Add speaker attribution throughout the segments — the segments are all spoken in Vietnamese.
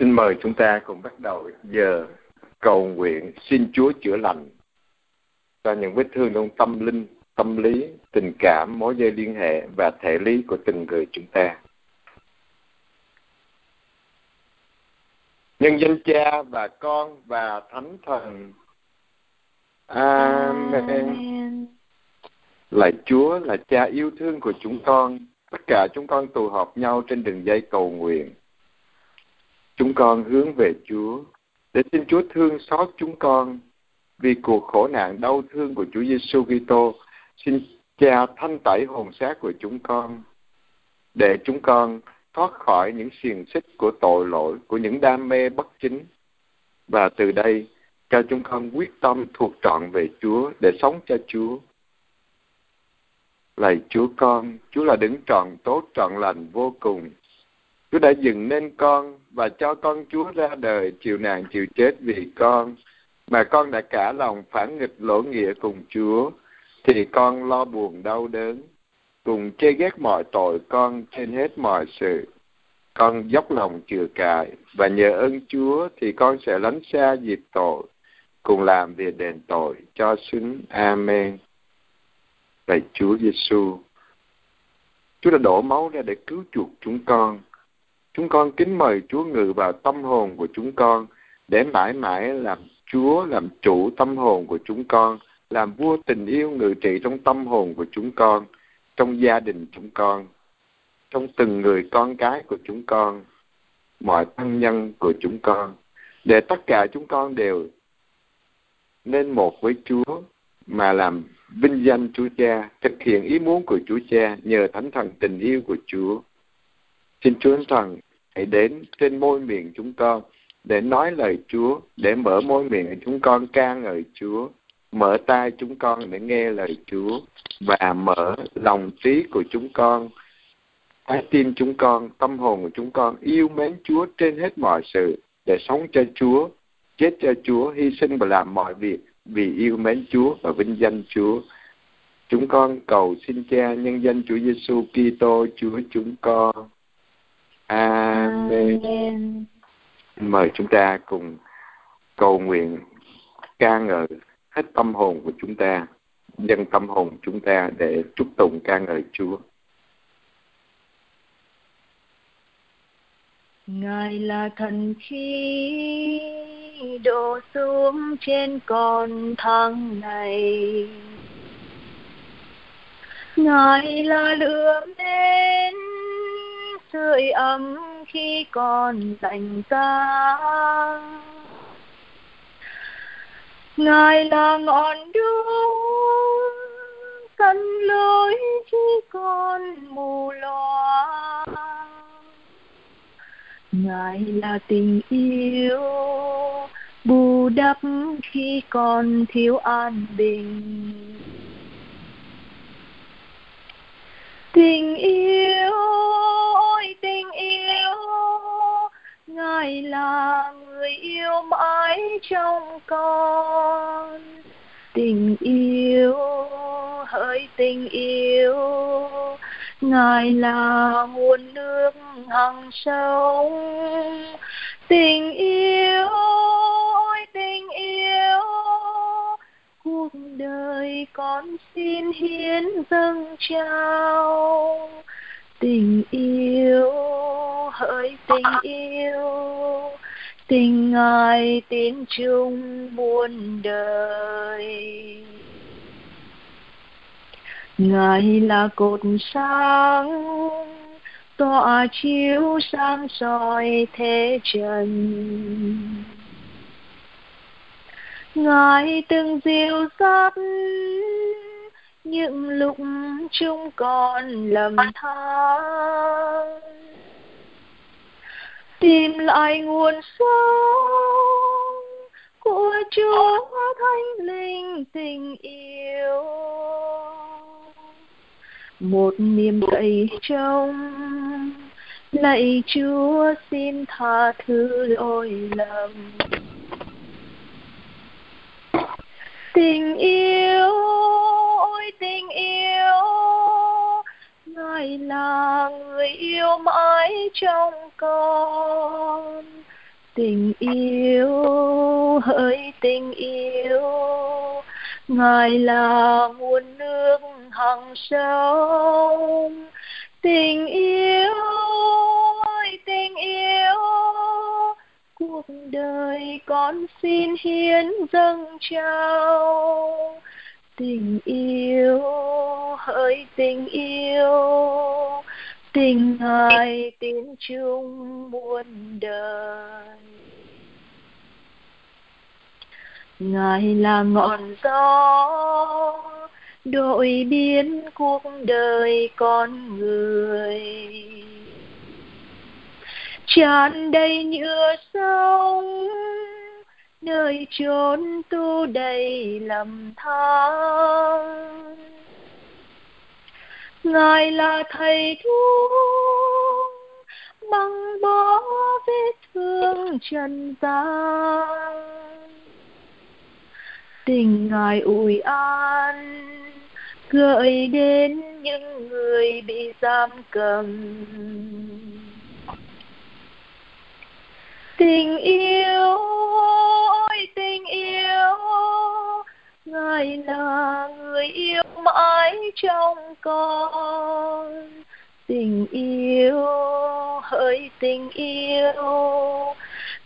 Speaker 1: Xin mời chúng ta cùng bắt đầu giờ cầu nguyện xin Chúa chữa lành cho những vết thương trong tâm linh, tâm lý, tình cảm, mối dây liên hệ và thể lý của từng người chúng ta. Nhân danh Cha và Con và Thánh Thần. Amen. Amen. Lạy Chúa là Cha yêu thương của chúng con. Tất cả chúng con tụ họp nhau trên đường dây cầu nguyện Chúng con hướng về Chúa để xin Chúa thương xót chúng con vì cuộc khổ nạn đau thương của Chúa Giêsu Kitô. Xin Cha thanh tẩy hồn xác của chúng con để chúng con thoát khỏi những xiềng xích của tội lỗi, của những đam mê bất chính. Và từ đây, cho chúng con quyết tâm thuộc trọn về Chúa để sống cho Chúa. Lạy Chúa con, Chúa là đứng trọn tốt, trọn lành vô cùng. Chúa đã dựng nên con và cho con Chúa ra đời chịu nạn chịu chết vì con. Mà con đã cả lòng phản nghịch lỗ nghĩa cùng Chúa, thì con lo buồn đau đớn, cùng chê ghét mọi tội con trên hết mọi sự. Con dốc lòng chừa cài và nhờ ơn Chúa thì con sẽ lánh xa dịp tội, cùng làm việc đền tội cho xứng. Amen. Lạy Chúa Giêsu Chúa đã đổ máu ra để cứu chuộc chúng con. Chúng con kính mời Chúa ngự vào tâm hồn của chúng con để mãi mãi làm Chúa làm chủ tâm hồn của chúng con, làm vua tình yêu ngự trị trong tâm hồn của chúng con, trong gia đình chúng con, trong từng người con cái của chúng con, mọi thân nhân của chúng con, để tất cả chúng con đều nên một với Chúa mà làm vinh danh Chúa Cha, thực hiện ý muốn của Chúa Cha nhờ thánh thần tình yêu của Chúa. Xin Chúa Thần hãy đến trên môi miệng chúng con để nói lời Chúa, để mở môi miệng chúng con ca ngợi Chúa, mở tai chúng con để nghe lời Chúa và mở lòng trí của chúng con, trái tim chúng con, tâm hồn của chúng con yêu mến Chúa trên hết mọi sự để sống cho Chúa, chết cho Chúa, hy sinh và làm mọi việc vì yêu mến Chúa và vinh danh Chúa. Chúng con cầu xin Cha nhân danh Chúa Giêsu Kitô Chúa chúng con. Amen. Mời chúng ta cùng cầu nguyện ca ngợi hết tâm hồn của chúng ta, dâng tâm hồn chúng ta để chúc tụng ca ngợi Chúa.
Speaker 2: Ngài là thần khí đổ xuống trên con thang này. Ngài là lửa lên sưởi ấm khi còn lạnh giá ngài là ngọn đuốc dẫn lối khi còn mù loa ngài là tình yêu, bù đắp khi còn thiếu an bình. Tình yêu, ôi tình yêu, ngài là người yêu mãi trong con. Tình yêu, hỡi tình yêu, ngài là nguồn nước hằng sống tình yêu, ôi tình yêu cuộc đời con xin hiến dâng trao. Tình yêu, hỡi tình yêu, tình ngài tiếng chung muôn đời. Ngài là cột sáng, tỏa chiếu sáng soi thế trần ngài từng dịu dắt những lúc chúng con lầm than. Tìm lại nguồn sống của Chúa Thánh Linh tình yêu. Một niềm cậy trông lạy Chúa xin tha thứ lỗi lầm. Tình yêu, ôi tình yêu, ngài là người yêu mãi trong con. Tình yêu, hỡi tình yêu, ngài là nguồn nước hằng sông. Tình yêu ơi tình yêu cuộc đời con xin hiến dâng trao. Tình yêu, hỡi tình yêu, tình ngài tin chung muôn đời. Ngài là ngọn gió đổi biến cuộc đời con người tràn đầy nhựa sông, nơi chốn tu đầy lầm than. Ngài là thầy thuốc băng bó vết thương trần gian. Tình ngài ủi an, gợi đến những người bị giam cầm tình yêu, ôi tình yêu, ngài là người yêu mãi trong con. Tình yêu, hỡi tình yêu,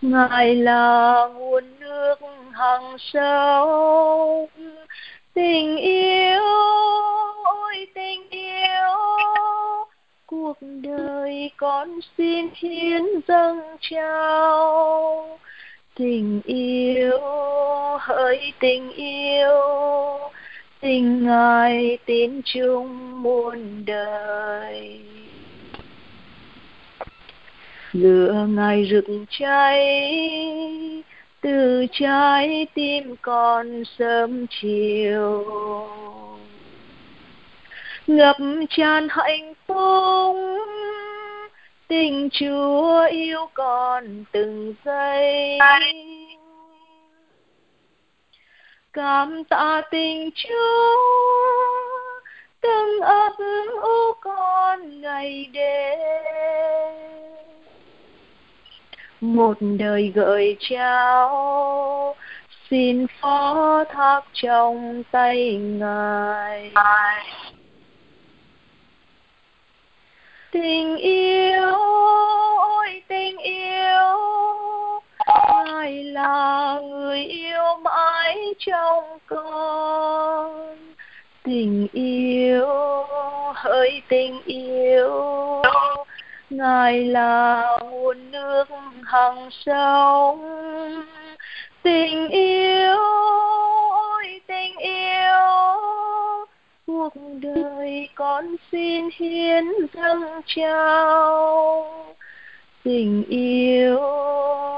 Speaker 2: ngài là nguồn nước hằng sâu. Tình yêu, ôi tình cuộc đời con xin hiến dâng trao. Tình yêu, hỡi tình yêu, tình ngài tin chung muôn đời. Lửa ngài rực cháy, từ trái tim con sớm chiều ngập tràn hạnh phúc, tình chúa yêu con từng giây. Cảm tạ tình chúa, từng ấp ủ con ngày đêm. Một đời gợi trao, xin phó thác trong tay ngài tình yêu, ôi tình yêu. Ngài là người yêu mãi trong con? Tình yêu, hỡi tình yêu. Ngài là nguồn nước hằng sông. Tình yêu ơi con xin hiến dâng trao. Tình yêu,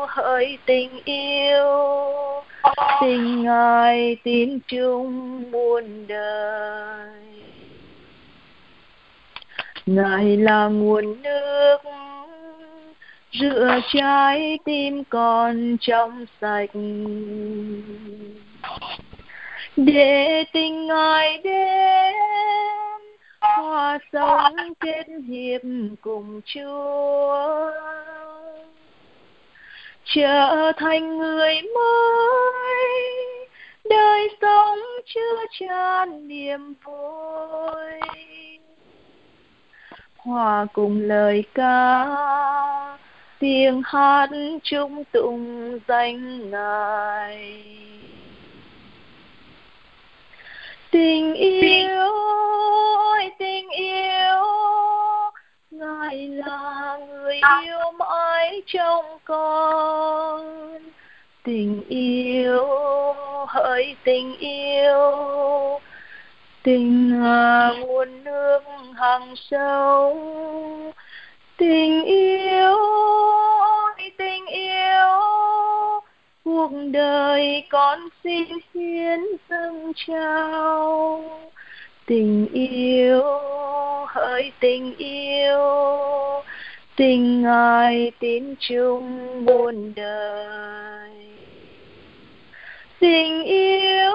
Speaker 2: hỡi tình yêu tình ngài tin chung muôn đời. Ngài là nguồn nước rửa trái tim con trong sạch. Để tình ngài đến hòa sống kết hiệp cùng chúa. Trở thành người mới, đời sống chưa tràn niềm vui. Hòa cùng lời ca, tiếng hát chung tụng danh ngài tình yêu ơi tình yêu. Ngài là người yêu mãi trong con. Tình yêu hỡi tình yêu. Tình là nguồn nước hằng sâu. Tình yêu ôi tình yêu cuộc đời con xin hiến dâng trao. Tình yêu, hỡi tình yêu, tình ngài tin chung muôn đời. Tình yêu,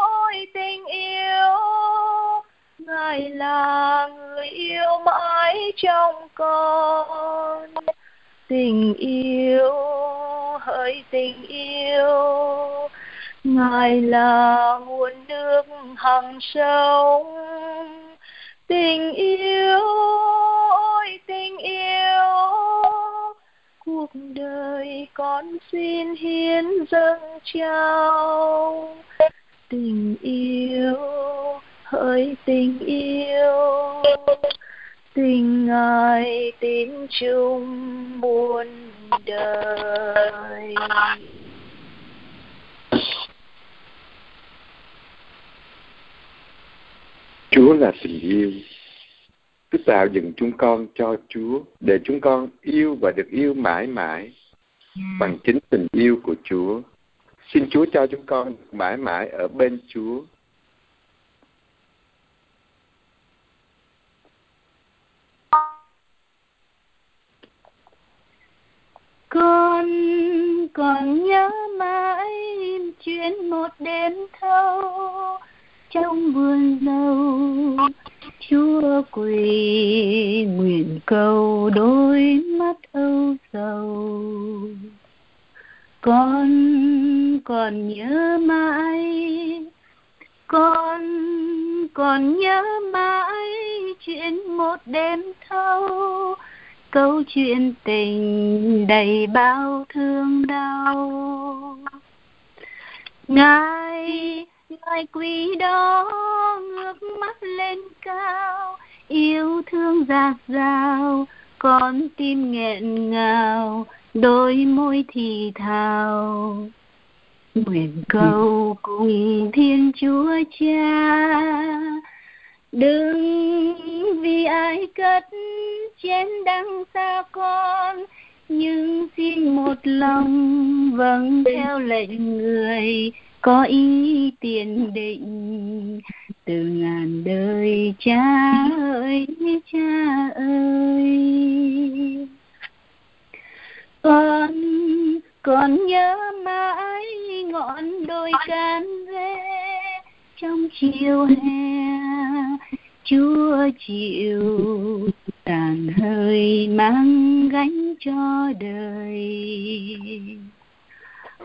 Speaker 2: ôi tình yêu, ngài là người yêu mãi trong con. Tình yêu
Speaker 3: hỡi tình yêu. Ngài là nguồn nước hằng sống. Tình yêu, ôi tình yêu. Cuộc đời con xin hiến dâng trao. Tình yêu, hỡi tình yêu. Tình ngài tín chung muôn đời
Speaker 1: Chúa là tình yêu. Cứ tạo dựng chúng con cho Chúa để chúng con yêu và được yêu mãi mãi bằng chính tình yêu của Chúa. Xin Chúa cho chúng con mãi mãi ở bên Chúa.
Speaker 3: Con, còn nhớ mãi chuyện một đêm thâu trong vườn dâu chúa quỳ nguyện cầu đôi mắt âu sầu. Con còn nhớ mãi, con còn nhớ mãi chuyện một đêm thâu câu chuyện tình đầy bao thương đau. Ngài ngài quý đó ngước mắt lên cao, yêu thương dạt dào con tim nghẹn ngào, đôi môi thì thào. Nguyện cầu cùng thiên chúa cha, đừng vì ai cất chén đắng xa con, nhưng xin một lòng vâng theo lệnh người có ý tiền định. Từ ngàn đời cha ơi cha ơi. Con còn nhớ mãi ngọn đồi can dê trong chiều hè, chúa chịu tàn hơi mang gánh cho đời.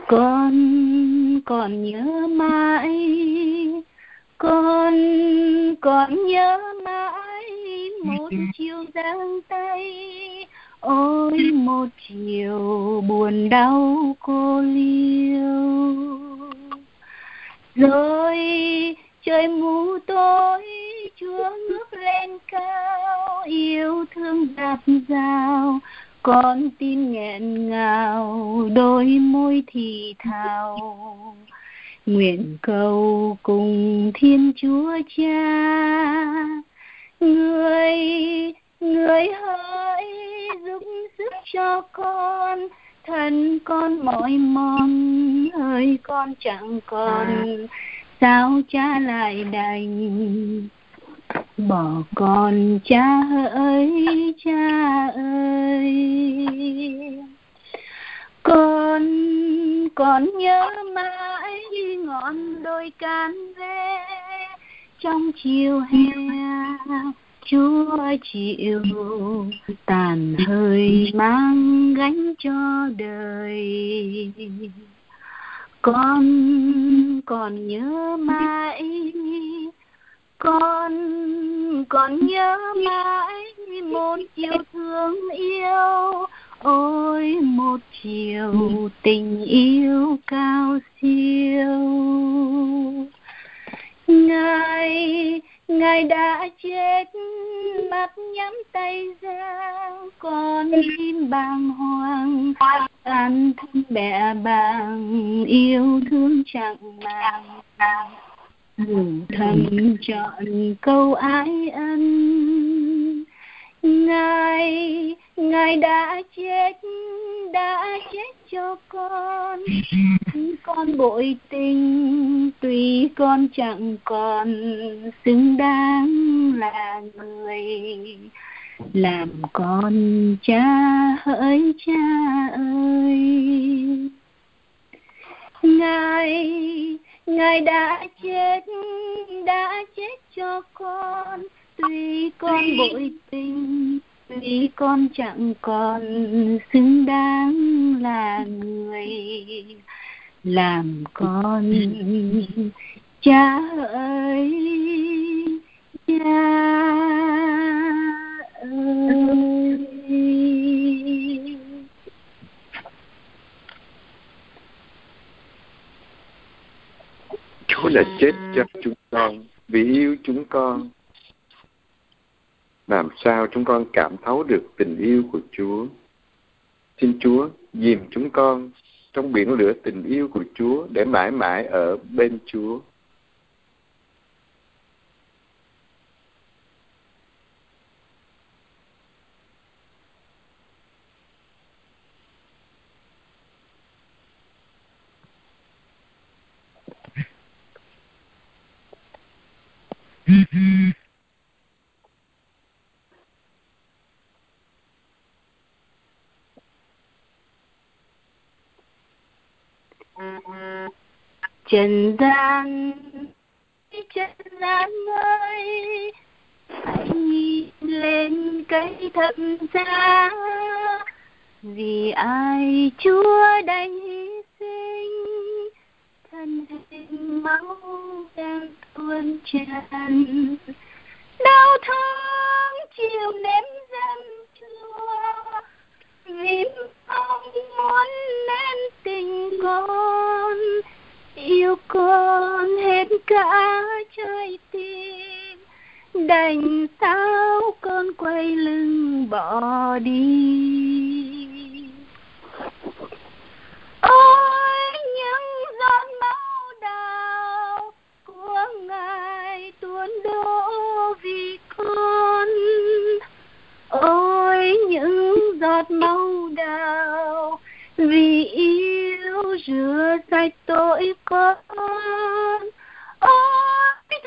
Speaker 3: Con còn nhớ mãi con còn nhớ mãi một chiều giang tay. Ôi một chiều buồn đau cô liêu. Rồi trời mù tối chúa ngước lên cao yêu thương dạt dào con tim nghẹn ngào đôi môi thì thào. Nguyện cầu cùng thiên chúa cha người người hỡi giúp sức cho con thân con mỏi mòn hơi con chẳng còn sao cha lại đành bỏ con cha ơi cha ơi. Con còn nhớ mãi ngọn đôi can ve trong chiều hè. Chúa chịu tàn hơi mang gánh cho đời. Con còn nhớ mãi con còn nhớ mãi một chiều thương yêu. Ôi, một chiều tình yêu cao siêu. Ngài ngài đã chết, mắt nhắm tay ra, con tim bàng hoàng. Tan thân bè bàng, yêu thương chẳng màng thầm chọn câu ái ân. Ngài ngài đã chết đã chết cho con. Con bội tình tuy con chẳng còn xứng đáng là người. Làm con cha hỡi cha ơi. Ngài ngài đã chết đã chết cho con. Tuy con bội tình vì con chẳng còn xứng đáng là người làm con. Cha ơi cha ơi
Speaker 1: Chúa đã chết cho chúng con, vì yêu chúng con. Làm sao chúng con cảm thấu được tình yêu của Chúa? Xin Chúa dìm chúng con trong biển lửa tình yêu của Chúa để mãi mãi ở bên Chúa.
Speaker 3: Trần gian trần gian ơi, hãy nhìn lên cây thập giá. Vì ai chúa đành hy sinh, thân hình máu đang tuôn trần đau thương chiều ném dần chúa vì mong muốn nên tình con, yêu con hết cả trái tim. Đành sao con quay lưng bỏ đi. Ngài vì con ôi những giọt máu đào vì yêu rửa sạch tội con. Ôi, thế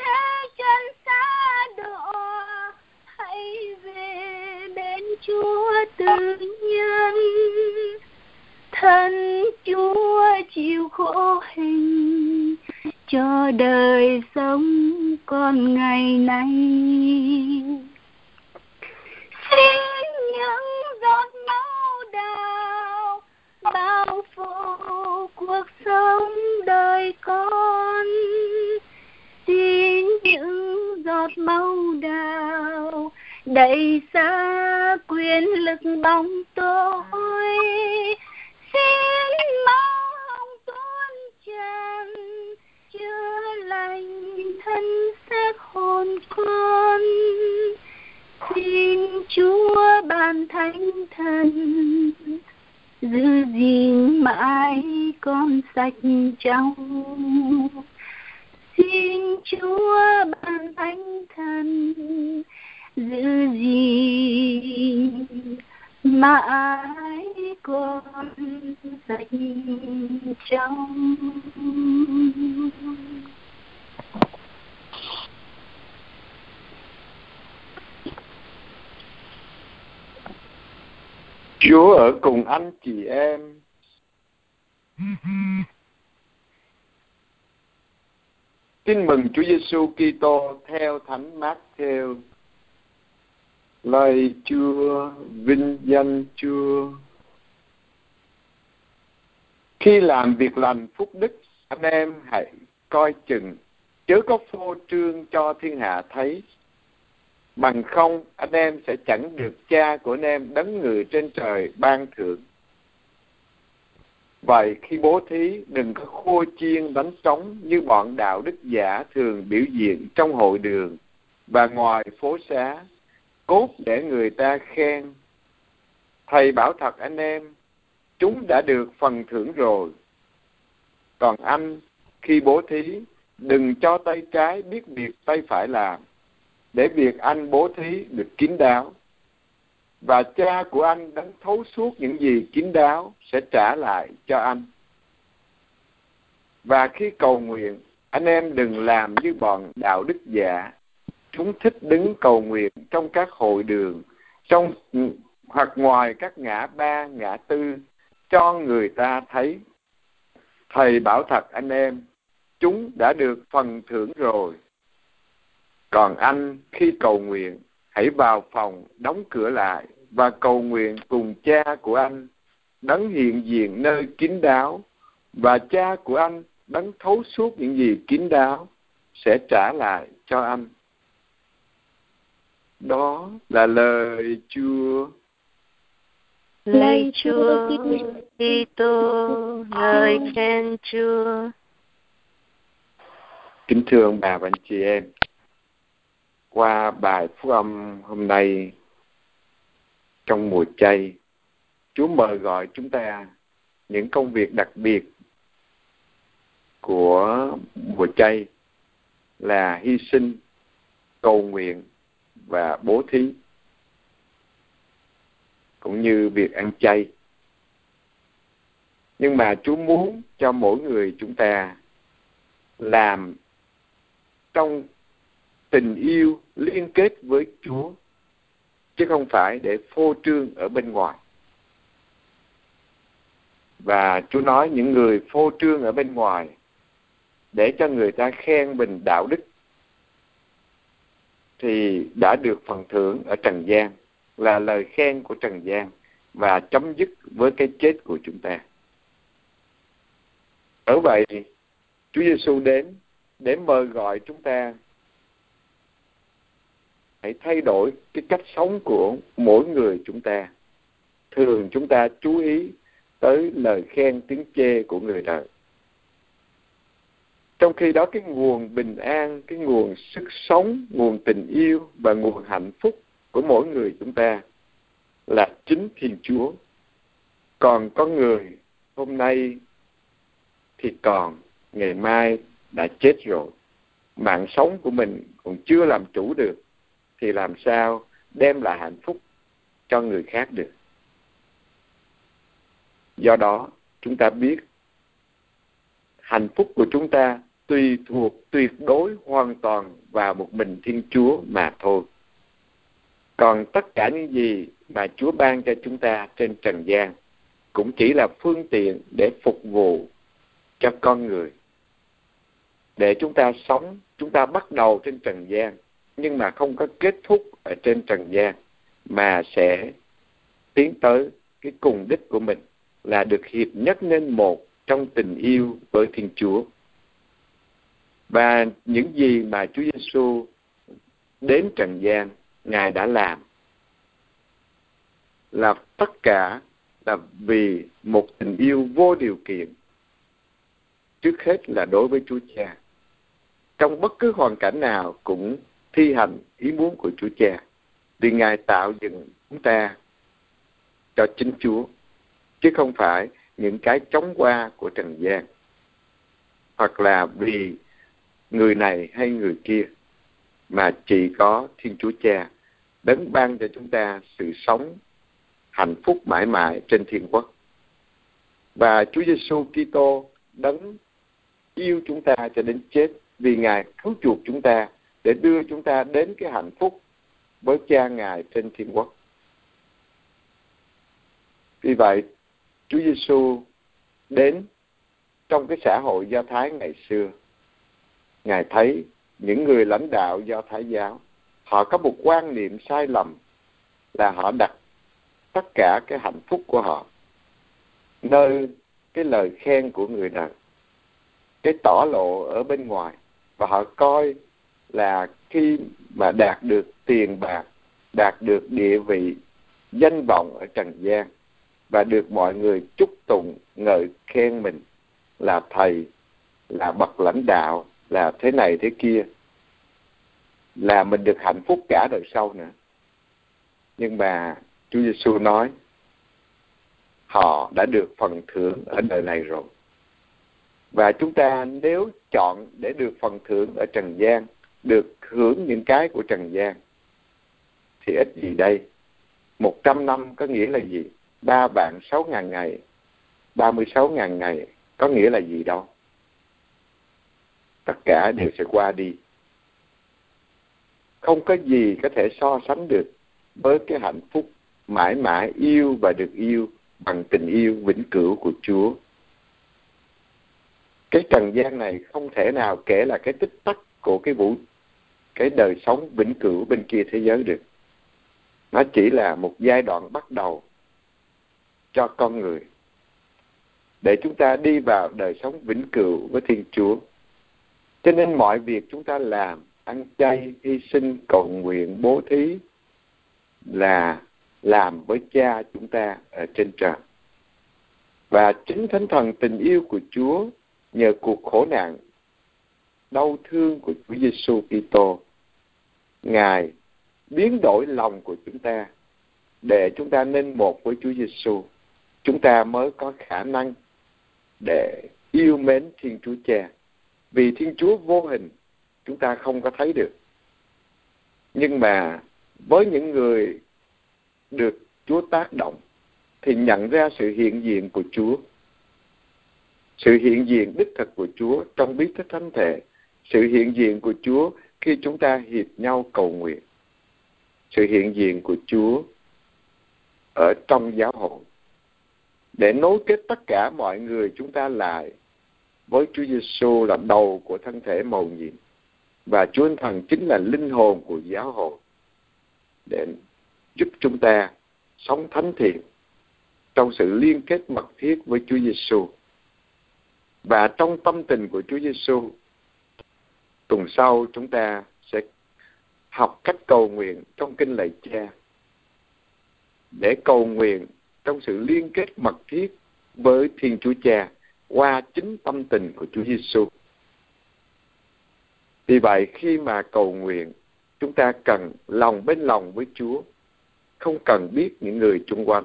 Speaker 3: chân xa đỏ, hãy về bên chúa tự nhân thân chúa chịu khổ hình cho đời sống con ngày nay. Xin những giọt máu đào bao phủ cuộc sống đời con. Xin những giọt máu đào đầy xa quyền lực bóng tối. Chúa ban thánh thần giữ gìn mãi con sạch trong. Xin chúa ban thánh thần giữ gìn mãi con sạch trong.
Speaker 1: Chúa ở cùng anh chị em. Tin mừng Chúa Giêsu Kitô theo Thánh Matthew. Lời Chúa, vinh danh Chúa. Khi làm việc lành phúc đức, anh em hãy coi chừng, chớ có phô trương cho thiên hạ thấy, bằng không, anh em sẽ chẳng được cha của anh em đấng người trên trời ban thưởng. Vậy khi bố thí, đừng có khô chiên đánh trống như bọn đạo đức giả thường biểu diễn trong hội đường và ngoài phố xá. Cốt để người ta khen. Thầy bảo thật anh em, chúng đã được phần thưởng rồi. Còn anh, khi bố thí, đừng cho tay trái biết việc tay phải làm để việc anh bố thí được kín đáo. Và cha của anh đánh thấu suốt những gì kín đáo sẽ trả lại cho anh. Và khi cầu nguyện, anh em đừng làm như bọn đạo đức giả. Chúng thích đứng cầu nguyện trong các hội đường, trong hoặc ngoài các ngã ba, ngã tư, cho người ta thấy. Thầy bảo thật anh em, chúng đã được phần thưởng rồi còn anh khi cầu nguyện hãy vào phòng đóng cửa lại và cầu nguyện cùng cha của anh đấng hiện diện nơi kín đáo. Và cha của anh đấng thấu suốt những gì kín đáo sẽ trả lại cho anh. Đó là lời Chúa.
Speaker 3: Lạy Chúa Kitô, lời khen Chúa.
Speaker 1: Kính thưa ông bà và anh chị em, qua bài phúc âm hôm nay trong mùa chay, Chúa mời gọi chúng ta những công việc đặc biệt của mùa chay là hy sinh, cầu nguyện và bố thí cũng như việc ăn chay. Nhưng mà Chúa muốn cho mỗi người chúng ta làm trong tình yêu liên kết với Chúa, chứ không phải để phô trương ở bên ngoài. Và Chúa nói những người phô trương ở bên ngoài để cho người ta khen mình đạo đức thì đã được phần thưởng ở trần gian, là lời khen của trần gian và chấm dứt với cái chết của chúng ta. Ở vậy, Chúa Giêsu đến để mời gọi chúng ta hãy thay đổi cái cách sống của mỗi người chúng ta. Thường chúng ta chú ý tới lời khen tiếng chê của người đời. Trong khi đó, cái nguồn bình an, cái nguồn sức sống, nguồn tình yêu và nguồn hạnh phúc của mỗi người chúng ta là chính thiên chúa. Còn có người hôm nay thì còn, ngày mai đã chết rồi. Mạng sống của mình còn chưa làm chủ được thì làm sao đem lại hạnh phúc cho người khác được? Do đó, chúng ta biết hạnh phúc của chúng ta tùy thuộc, tuyệt đối hoàn toàn vào một mình thiên chúa mà thôi. Còn tất cả những gì mà chúa ban cho chúng ta trên trần gian cũng chỉ là phương tiện để phục vụ cho con người. Để chúng ta sống, chúng ta bắt đầu trên trần gian nhưng mà không có kết thúc ở trên trần gian, mà sẽ tiến tới cái cùng đích của mình là được hiệp nhất nên một trong tình yêu với Thiên Chúa. Và những gì mà Chúa Giêsu đến trần gian, Ngài đã làm là tất cả là vì một tình yêu vô điều kiện trước hết là đối với Chúa Cha. Trong bất cứ hoàn cảnh nào cũng thi hành ý muốn của Chúa Cha. Vì Ngài tạo dựng chúng ta cho chính Chúa, chứ không phải những cái chống qua của trần gian. Hoặc là vì người này hay người kia, mà chỉ có Thiên Chúa Cha đấng ban cho chúng ta sự sống hạnh phúc mãi mãi trên thiên quốc. Và Chúa Giêsu Kitô đấng yêu chúng ta cho đến chết vì Ngài cứu chuộc chúng ta để đưa chúng ta đến cái hạnh phúc với cha Ngài trên thiên quốc. Vì vậy, Chúa Giêsu đến trong cái xã hội Do Thái ngày xưa. Ngài thấy những người lãnh đạo Do Thái giáo, họ có một quan niệm sai lầm là họ đặt tất cả cái hạnh phúc của họ nơi cái lời khen của người đời cái tỏ lộ ở bên ngoài và họ coi là khi mà đạt được tiền bạc, đạt được địa vị, danh vọng ở trần gian và được mọi người chúc tụng, ngợi khen mình là thầy, là bậc lãnh đạo, là thế này thế kia, là mình được hạnh phúc cả đời sau nữa. Nhưng mà Chúa Giêsu nói, họ đã được phần thưởng ở đời này rồi. Và chúng ta nếu chọn để được phần thưởng ở trần gian được hưởng những cái của trần gian. Thì ít gì đây? Một trăm năm có nghĩa là gì? Ba vạn sáu ngàn ngày. Ba mươi sáu ngàn ngày có nghĩa là gì đâu? Tất cả đều sẽ qua đi. Không có gì có thể so sánh được với cái hạnh phúc mãi mãi yêu và được yêu bằng tình yêu vĩnh cửu của Chúa. Cái trần gian này không thể nào kể là cái tích tắc của cái vũ cái đời sống vĩnh cửu bên kia thế giới được. Nó chỉ là một giai đoạn bắt đầu cho con người. để chúng ta đi vào đời sống vĩnh cửu với Thiên Chúa. Cho nên mọi việc chúng ta làm, ăn chay, hy sinh, cầu nguyện, bố thí là làm với cha chúng ta ở trên trời. Và chính Thánh Thần tình yêu của Chúa nhờ cuộc khổ nạn đau thương của Chúa Giêsu Kitô, Ngài biến đổi lòng của chúng ta để chúng ta nên một với Chúa Giêsu. Chúng ta mới có khả năng để yêu mến Thiên Chúa Cha. Vì Thiên Chúa vô hình chúng ta không có thấy được. Nhưng mà với những người được Chúa tác động thì nhận ra sự hiện diện của Chúa. Sự hiện diện đích thực của Chúa trong bí tích thánh thể. Sự hiện diện của Chúa khi chúng ta hiệp nhau cầu nguyện. Sự hiện diện của Chúa ở trong giáo hội. Để nối kết tất cả mọi người chúng ta lại với Chúa Giêsu là đầu của thân thể màu nhiệm. Và Chúa Thánh Thần chính là linh hồn của giáo hội để giúp chúng ta sống thánh thiện trong sự liên kết mật thiết với Chúa Giêsu và trong tâm tình của Chúa Giêsu tuần sau chúng ta sẽ học cách cầu nguyện trong kinh lạy cha để cầu nguyện trong sự liên kết mật thiết với Thiên Chúa Cha qua chính tâm tình của Chúa Giêsu. Vì vậy khi mà cầu nguyện, chúng ta cần lòng bên lòng với Chúa, không cần biết những người chung quanh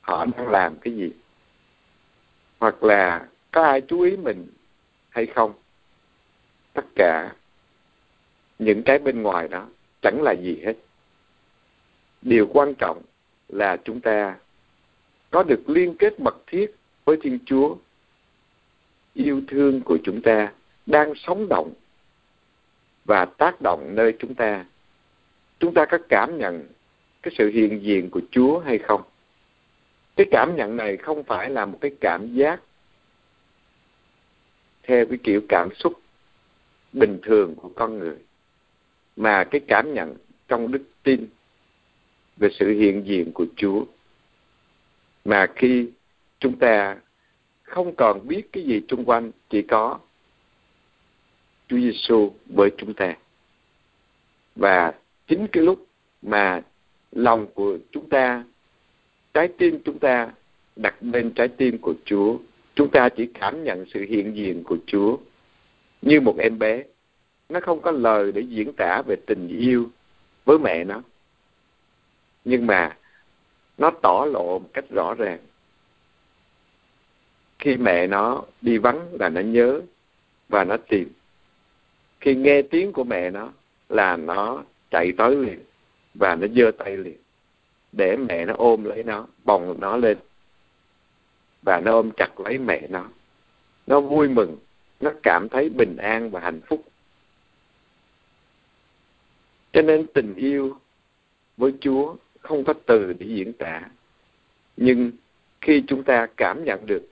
Speaker 1: họ đang làm cái gì, hoặc là có ai chú ý mình hay không. Tất cả những cái bên ngoài đó chẳng là gì hết. Điều quan trọng là chúng ta có được liên kết mật thiết với Thiên Chúa. Yêu thương của chúng ta đang sống động và tác động nơi chúng ta. Chúng ta có cảm nhận cái sự hiện diện của Chúa hay không? Cái cảm nhận này không phải là một cái cảm giác theo cái kiểu cảm xúc bình thường của con người mà cái cảm nhận trong đức tin về sự hiện diện của Chúa. Mà khi chúng ta không còn biết cái gì xung quanh, chỉ có Chúa Giêsu với chúng ta. Và chính cái lúc mà lòng của chúng ta, trái tim chúng ta đặt bên trái tim của Chúa, chúng ta chỉ cảm nhận sự hiện diện của Chúa như một em bé. Nó không có lời để diễn tả về tình yêu với mẹ nó. Nhưng mà nó tỏ lộ một cách rõ ràng. Khi mẹ nó đi vắng là nó nhớ và nó tìm. Khi nghe tiếng của mẹ nó là nó chạy tới liền và nó giơ tay liền để mẹ nó ôm lấy nó, bồng nó lên. Và nó ôm chặt lấy mẹ nó. Nó vui mừng nó cảm thấy bình an và hạnh phúc. Cho nên tình yêu với chúa không có từ để diễn tả. Nhưng khi chúng ta cảm nhận được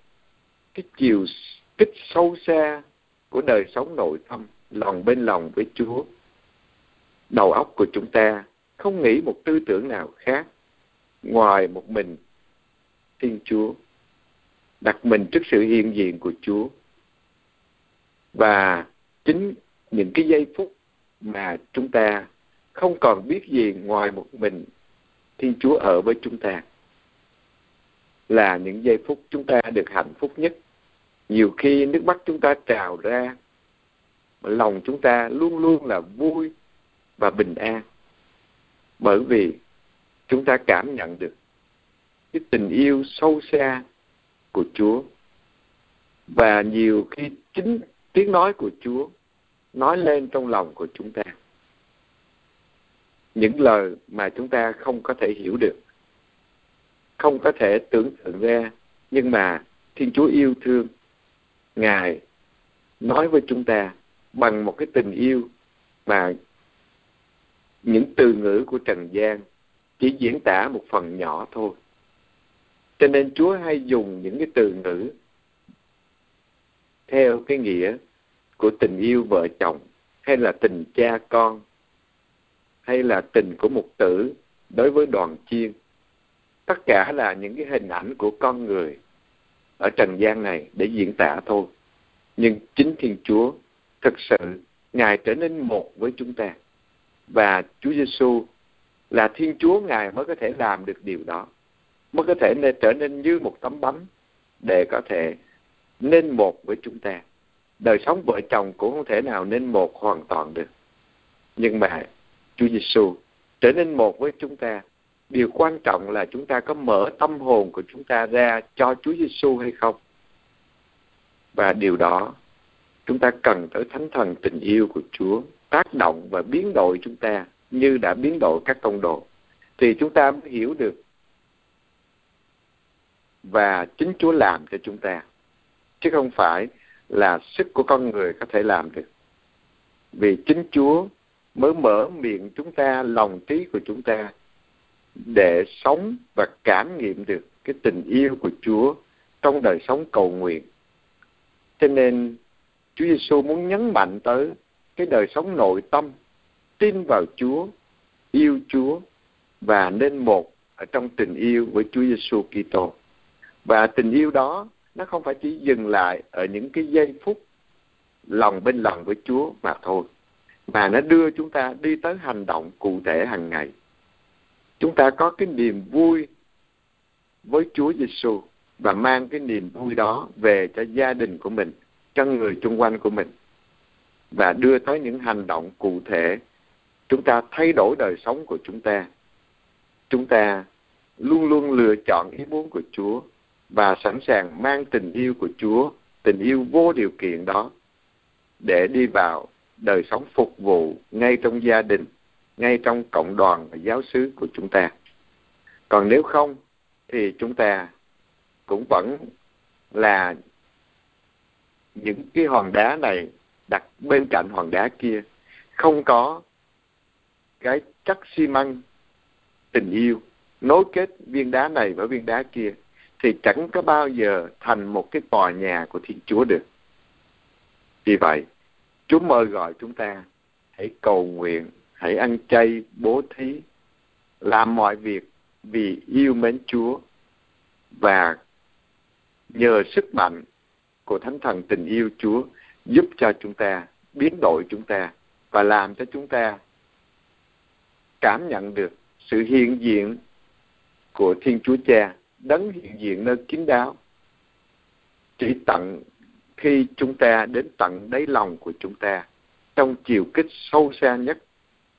Speaker 1: cái chiều kích sâu xa của đời sống nội tâm, lòng bên lòng với Chúa, đầu óc của chúng ta không nghĩ một tư tưởng nào khác ngoài một mình Thiên Chúa, đặt mình trước sự hiện diện của Chúa và chính những cái giây phút mà chúng ta không còn biết gì ngoài một mình Thiên Chúa ở với chúng ta là những giây phút chúng ta được hạnh phúc nhất. Nhiều khi nước mắt chúng ta trào ra, lòng chúng ta luôn luôn là vui và bình an. Bởi vì chúng ta cảm nhận được cái tình yêu sâu xa của Chúa. Và nhiều khi chính tiếng nói của Chúa nói lên trong lòng của chúng ta. Những lời mà chúng ta không có thể hiểu được, không có thể tưởng tượng ra, nhưng mà thiên chúa yêu thương, ngài nói với chúng ta bằng một cái tình yêu mà những từ ngữ của trần gian chỉ diễn tả một phần nhỏ thôi. Cho nên chúa hay dùng những cái từ ngữ theo cái nghĩa của tình yêu vợ chồng, hay là tình cha con, hay là tình của mục tử đối với đoàn chiên. Tất cả là những cái hình ảnh của con người ở trần gian này để diễn tả thôi. Nhưng chính thiên chúa thực sự, ngài trở nên một với chúng ta. Và chúa giêsu là thiên chúa ngài mới có thể làm được điều đó, mới có thể nên trở nên như một tấm bánh để có thể nên một với chúng ta. Đời sống vợ chồng cũng không thể nào nên một hoàn toàn được. Nhưng mà Chúa Giêsu trở nên một với chúng ta. Điều quan trọng là chúng ta có mở tâm hồn của chúng ta ra cho Chúa Giêsu hay không? Và điều đó, chúng ta cần tới thánh thần tình yêu của Chúa, tác động và biến đổi chúng ta như đã biến đổi các tông đồ. Thì chúng ta mới hiểu được và chính Chúa làm cho chúng ta chứ không phải là sức của con người có thể làm được vì chính Chúa mới mở miệng chúng ta lòng trí của chúng ta để sống và cảm nghiệm được cái tình yêu của Chúa trong đời sống cầu nguyện. Cho nên Chúa Giêsu muốn nhấn mạnh tới cái đời sống nội tâm, tin vào Chúa, yêu Chúa và nên một ở trong tình yêu với Chúa Giêsu Kitô. Và tình yêu đó nó không phải chỉ dừng lại ở những cái giây phút lòng bên lòng với Chúa mà thôi mà nó đưa chúng ta đi tới hành động cụ thể hàng ngày. Chúng ta có cái niềm vui với Chúa Giêsu và mang cái niềm vui đó về cho gia đình của mình, cho người xung quanh của mình và đưa tới những hành động cụ thể. Chúng ta thay đổi đời sống của chúng ta. Chúng ta luôn luôn lựa chọn ý muốn của Chúa và sẵn sàng mang tình yêu của Chúa, tình yêu vô điều kiện đó để đi vào đời sống phục vụ ngay trong gia đình, ngay trong cộng đoàn và giáo xứ của chúng ta. Còn nếu không thì chúng ta cũng vẫn là những cái hòn đá này đặt bên cạnh hòn đá kia không có cái chất xi măng tình yêu nối kết viên đá này với viên đá kia thì chẳng có bao giờ thành một cái tòa nhà của Thiên Chúa được. Vì vậy, Chúa mời gọi chúng ta hãy cầu nguyện, hãy ăn chay, bố thí, làm mọi việc vì yêu mến Chúa và nhờ sức mạnh của Thánh Thần tình yêu Chúa giúp cho chúng ta biến đổi chúng ta và làm cho chúng ta cảm nhận được sự hiện diện của Thiên Chúa Cha đấng hiện diện nơi kín đáo. Chỉ tận khi chúng ta đến tận đáy lòng của chúng ta, trong chiều kích sâu xa nhất,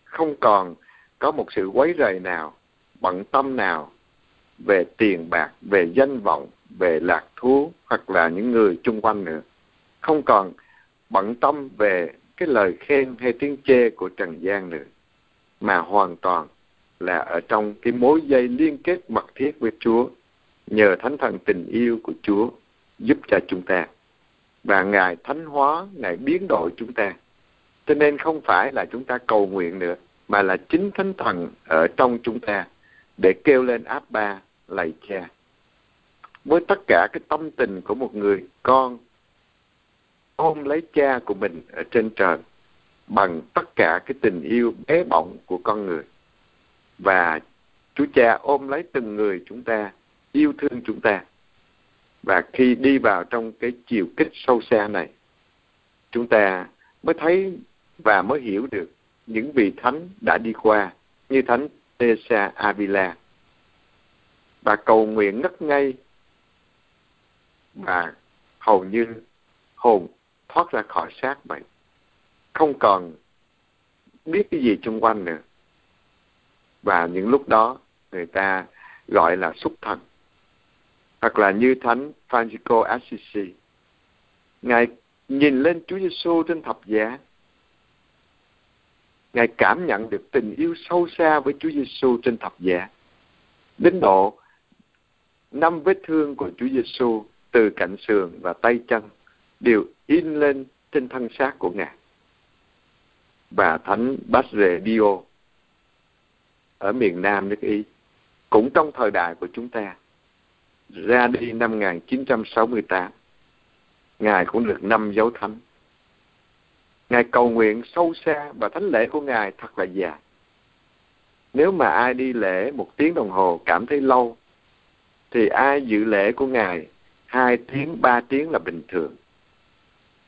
Speaker 1: không còn có một sự quấy rầy nào, bận tâm nào về tiền bạc, về danh vọng, về lạc thú, hoặc là những người chung quanh nữa. Không còn bận tâm về cái lời khen hay tiếng chê của trần gian nữa, mà hoàn toàn là ở trong cái mối dây liên kết mật thiết với Chúa nhờ thánh thần tình yêu của Chúa giúp cho chúng ta. Và ngài thánh hóa ngài biến đổi chúng ta. Cho nên không phải là chúng ta cầu nguyện nữa, mà là chính thánh thần ở trong chúng ta để kêu lên áp ba lạy cha. Với tất cả cái tâm tình của một người con, ôm lấy cha của mình ở trên trời, bằng tất cả cái tình yêu bé bỏng của con người. Và Chúa Cha ôm lấy từng người chúng ta yêu thương chúng ta. Và khi đi vào trong cái chiều kích sâu xa này, chúng ta mới thấy và mới hiểu được những vị thánh đã đi qua như thánh Teresa Avila và cầu nguyện ngất ngây và hầu như hồn thoát ra khỏi xác vậy không còn biết cái gì xung quanh nữa. Và những lúc đó người ta gọi là xúc thần hoặc là như thánh Francisco Assisi. Ngài nhìn lên Chúa Giêsu trên thập giá. Ngài cảm nhận được tình yêu sâu xa với Chúa Giêsu trên thập giá. Đến độ, năm vết thương của Chúa Giêsu từ cạnh sườn và tay chân đều in lên trên thân xác của ngài. Và thánh Basre Dio ở miền Nam nước Ý, cũng trong thời đại của chúng ta ra đi năm 1968 Ngài cũng được năm dấu thánh. Ngài cầu nguyện sâu xa và thánh lễ của Ngài thật là dài Nếu mà ai đi lễ một tiếng đồng hồ cảm thấy lâu, Thì ai dự lễ của Ngài hai tiếng, ba tiếng là bình thường.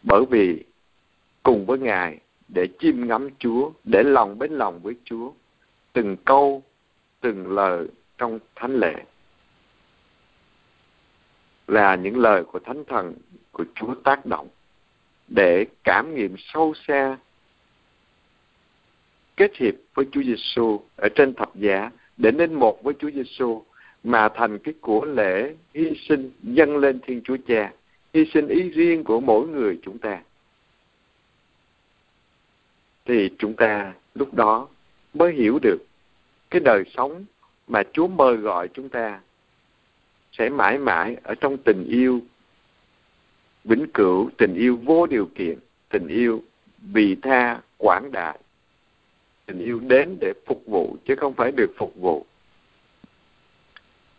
Speaker 1: Bởi vì cùng với ngài để chiêm ngắm chúa, để lòng bên lòng với chúa, từng câu, từng lời trong thánh lễ là những lời của thánh thần của chúa tác động để cảm nghiệm sâu xa kết hiệp với Chúa Giêsu ở trên thập giá để nên một với Chúa Giêsu mà thành cái của lễ hy sinh dâng lên Thiên Chúa Cha, hy sinh ý riêng của mỗi người chúng ta. Thì chúng ta lúc đó mới hiểu được cái đời sống mà Chúa mời gọi chúng ta sẽ mãi mãi ở trong tình yêu vĩnh cửu, tình yêu vô điều kiện, tình yêu vì tha quảng đại tình yêu đến để phục vụ chứ không phải được phục vụ.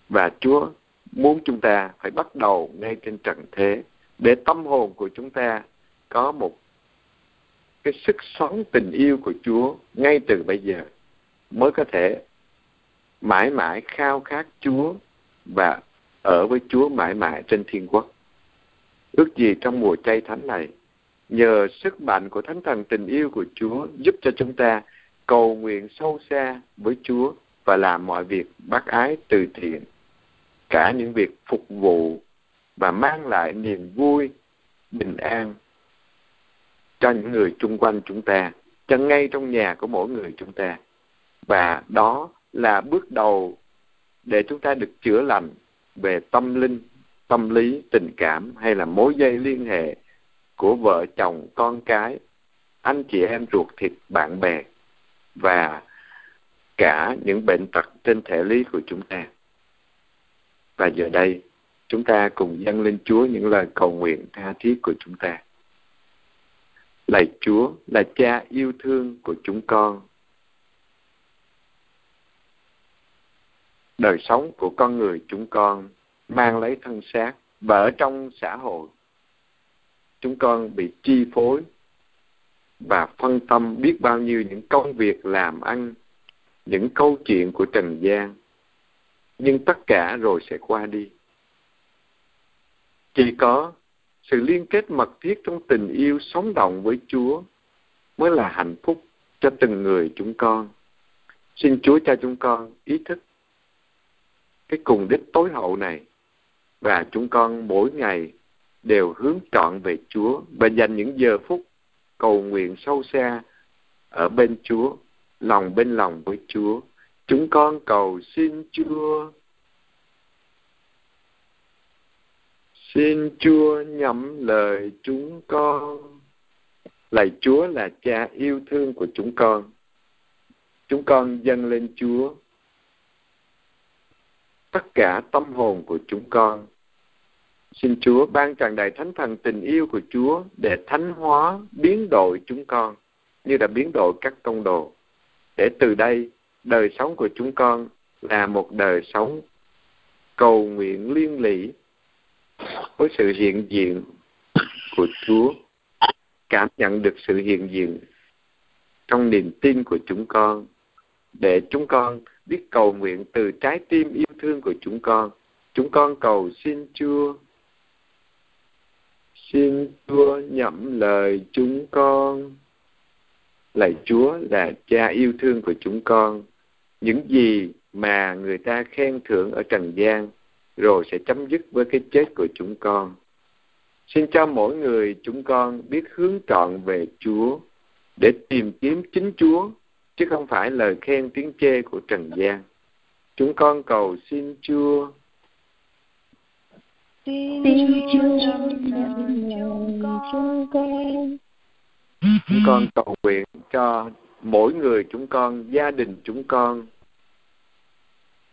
Speaker 1: Và Chúa muốn chúng ta phải bắt đầu ngay trên trần thế để tâm hồn của chúng ta có một cái sức sống tình yêu của Chúa ngay từ bây giờ mới có thể mãi mãi khao khát Chúa và ở với Chúa mãi mãi trên thiên quốc. Ước gì trong mùa chay thánh này, nhờ sức mạnh của Thánh Thần tình yêu của Chúa giúp cho chúng ta cầu nguyện sâu xa với Chúa và làm mọi việc bác ái từ thiện, cả những việc phục vụ và mang lại niềm vui, bình an cho những người chung quanh chúng ta, cho ngay trong nhà của mỗi người chúng ta. Và đó là bước đầu để chúng ta được chữa lành về tâm linh, tâm lý, tình cảm hay là mối dây liên hệ của vợ chồng, con cái, anh chị em ruột thịt, bạn bè và cả những bệnh tật trên thể lý của chúng ta. Và giờ đây, chúng ta cùng dâng lên Chúa những lời cầu nguyện tha thiết của chúng ta. Lạy Chúa là cha yêu thương của chúng con. Đời sống của con người chúng con mang lấy thân xác và ở trong xã hội chúng con bị chi phối và phân tâm biết bao nhiêu những công việc làm ăn, những câu chuyện của trần gian. Nhưng tất cả rồi sẽ qua đi. Chỉ có sự liên kết mật thiết trong tình yêu sống động với Chúa mới là hạnh phúc cho từng người chúng con. Xin Chúa cho chúng con ý thức cái cùng đích tối hậu này và chúng con mỗi ngày đều hướng trọn về Chúa và dành những giờ phút cầu nguyện sâu xa ở bên Chúa, lòng bên lòng với Chúa. Chúng con cầu xin Chúa. Xin Chúa nhắm lời chúng con. Lạy Chúa là cha yêu thương của chúng con. Chúng con dâng lên Chúa tất cả tâm hồn của chúng con Xin Chúa ban tràn đầy thánh thần tình yêu của Chúa để thánh hóa, biến đổi chúng con như đã biến đổi các công đồ. Để từ đây, đời sống của chúng con là một đời sống cầu nguyện liên lỉ với sự hiện diện của Chúa, cảm nhận được sự hiện diện trong niềm tin của chúng con, để chúng con biết cầu nguyện từ trái tim yêu thương của chúng con. Chúng con cầu xin Chúa xin Chúa nhậm lời chúng con. Lạy Chúa là cha yêu thương của chúng con. Những gì mà người ta khen thưởng ở trần gian rồi sẽ chấm dứt với cái chết của chúng con. Xin cho mỗi người chúng con biết hướng trọn về Chúa để tìm kiếm chính Chúa chứ không phải lời khen tiếng chê của trần gian. Chúng con cầu xin Chúa
Speaker 3: Xin Chúa chúng con.
Speaker 1: Chúng con cầu nguyện cho mỗi người chúng con, gia đình chúng con,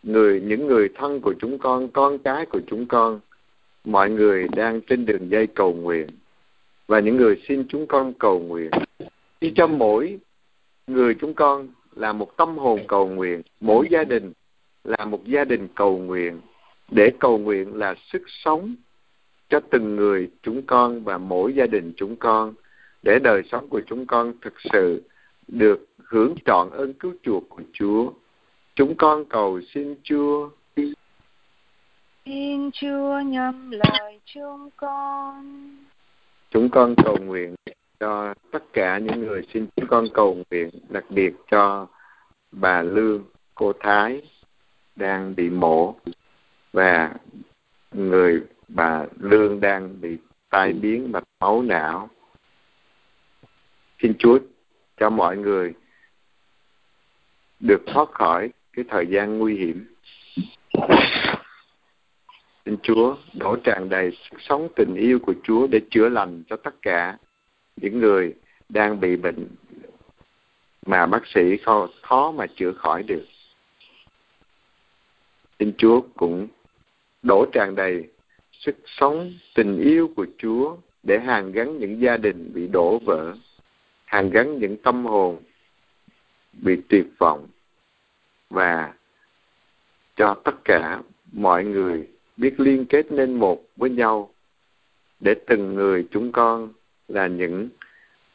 Speaker 1: người những người thân của chúng con, con cái của chúng con, mọi người đang trên đường dây cầu nguyện và những người xin chúng con cầu nguyện. Chỉ cho mỗi người chúng con là một tâm hồn cầu nguyện, mỗi gia đình là một gia đình cầu nguyện để cầu nguyện là sức sống cho từng người chúng con và mỗi gia đình chúng con để đời sống của chúng con thực sự được hưởng trọn ơn cứu chuộc của Chúa. Chúng con cầu xin Chúa.
Speaker 2: Xin Chúa nhắm lời chúng con.
Speaker 1: Chúng con cầu nguyện cho tất cả những người xin chúng con cầu nguyện, đặc biệt cho bà Lương, cô Thái đang bị mổ và người bà Lương đang bị tai biến mạch máu não. Xin Chúa cho mọi người được thoát khỏi cái thời gian nguy hiểm. Xin Chúa đổ tràn đầy sức sống tình yêu của Chúa để chữa lành cho tất cả những người đang bị bệnh mà bác sĩ khó, khó mà chữa khỏi được. Xin Chúa cũng đổ tràn đầy sức sống tình yêu của Chúa để hàn gắn những gia đình bị đổ vỡ, hàn gắn những tâm hồn bị tuyệt vọng và cho tất cả mọi người biết liên kết nên một với nhau để từng người chúng con là những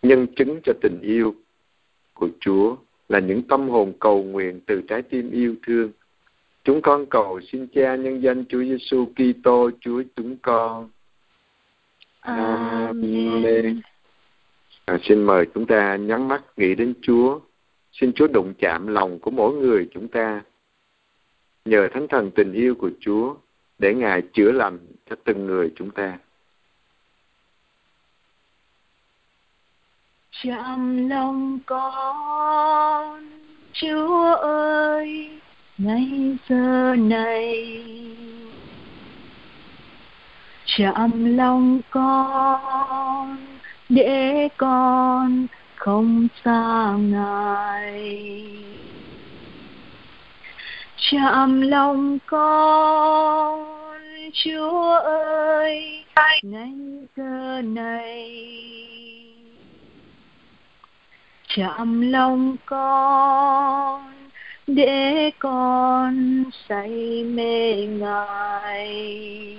Speaker 1: nhân chứng cho tình yêu của Chúa, là những tâm hồn cầu nguyện từ trái tim yêu thương. Chúng con cầu xin Cha nhân danh Chúa Giêsu Kitô Chúa chúng con. Amen. À, xin mời chúng ta nhắm mắt nghĩ đến Chúa. Xin Chúa đụng chạm lòng của mỗi người chúng ta. Nhờ Thánh Thần tình yêu của Chúa để Ngài chữa lành cho từng người chúng ta.
Speaker 2: Chạm lòng con, chúa ơi, ngay giờ này. Chạm lòng con, để con không xa ngài. Chạm lòng con, chúa ơi, ngay giờ này chạm lòng con để con say mê ngài.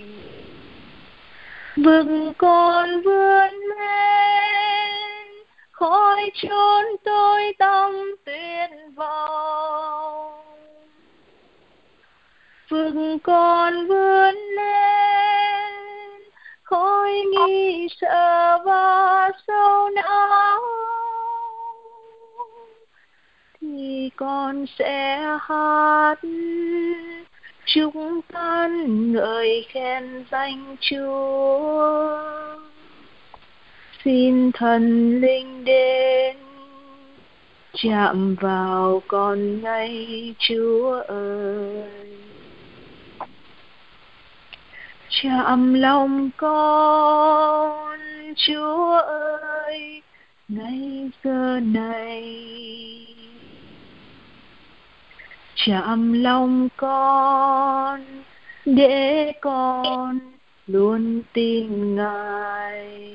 Speaker 2: Vực con vươn lên khỏi chốn tôi tâm tuyệt vọng. Vực con vươn lên khỏi nghi sợ và sâu não con sẽ hát. Chúng con ngợi khen danh Chúa. Xin thần linh đến. Chạm vào con ngay, Chúa ơi. Chạm lòng con, Chúa ơi. Ngay giờ này chạm lòng con, để con luôn tin ngài.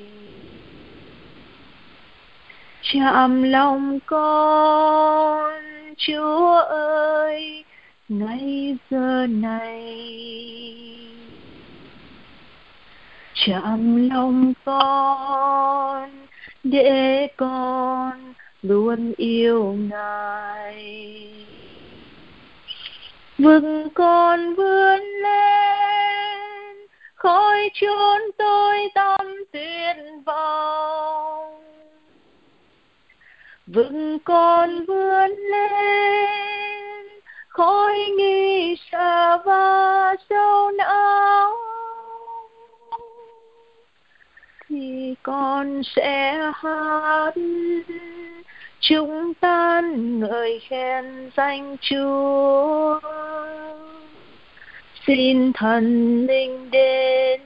Speaker 2: Chạm lòng con, chúa ơi ngay giờ này. Chạm lòng con, để con luôn yêu ngài vực con vươn lên khỏi chốn tôi tâm tuyệt vọng. Vực con vươn lên khỏi nghi sợ và sâu não. Thì con sẽ hát chúng ta ngợi khen danh Chúa. Xin thần linh đến.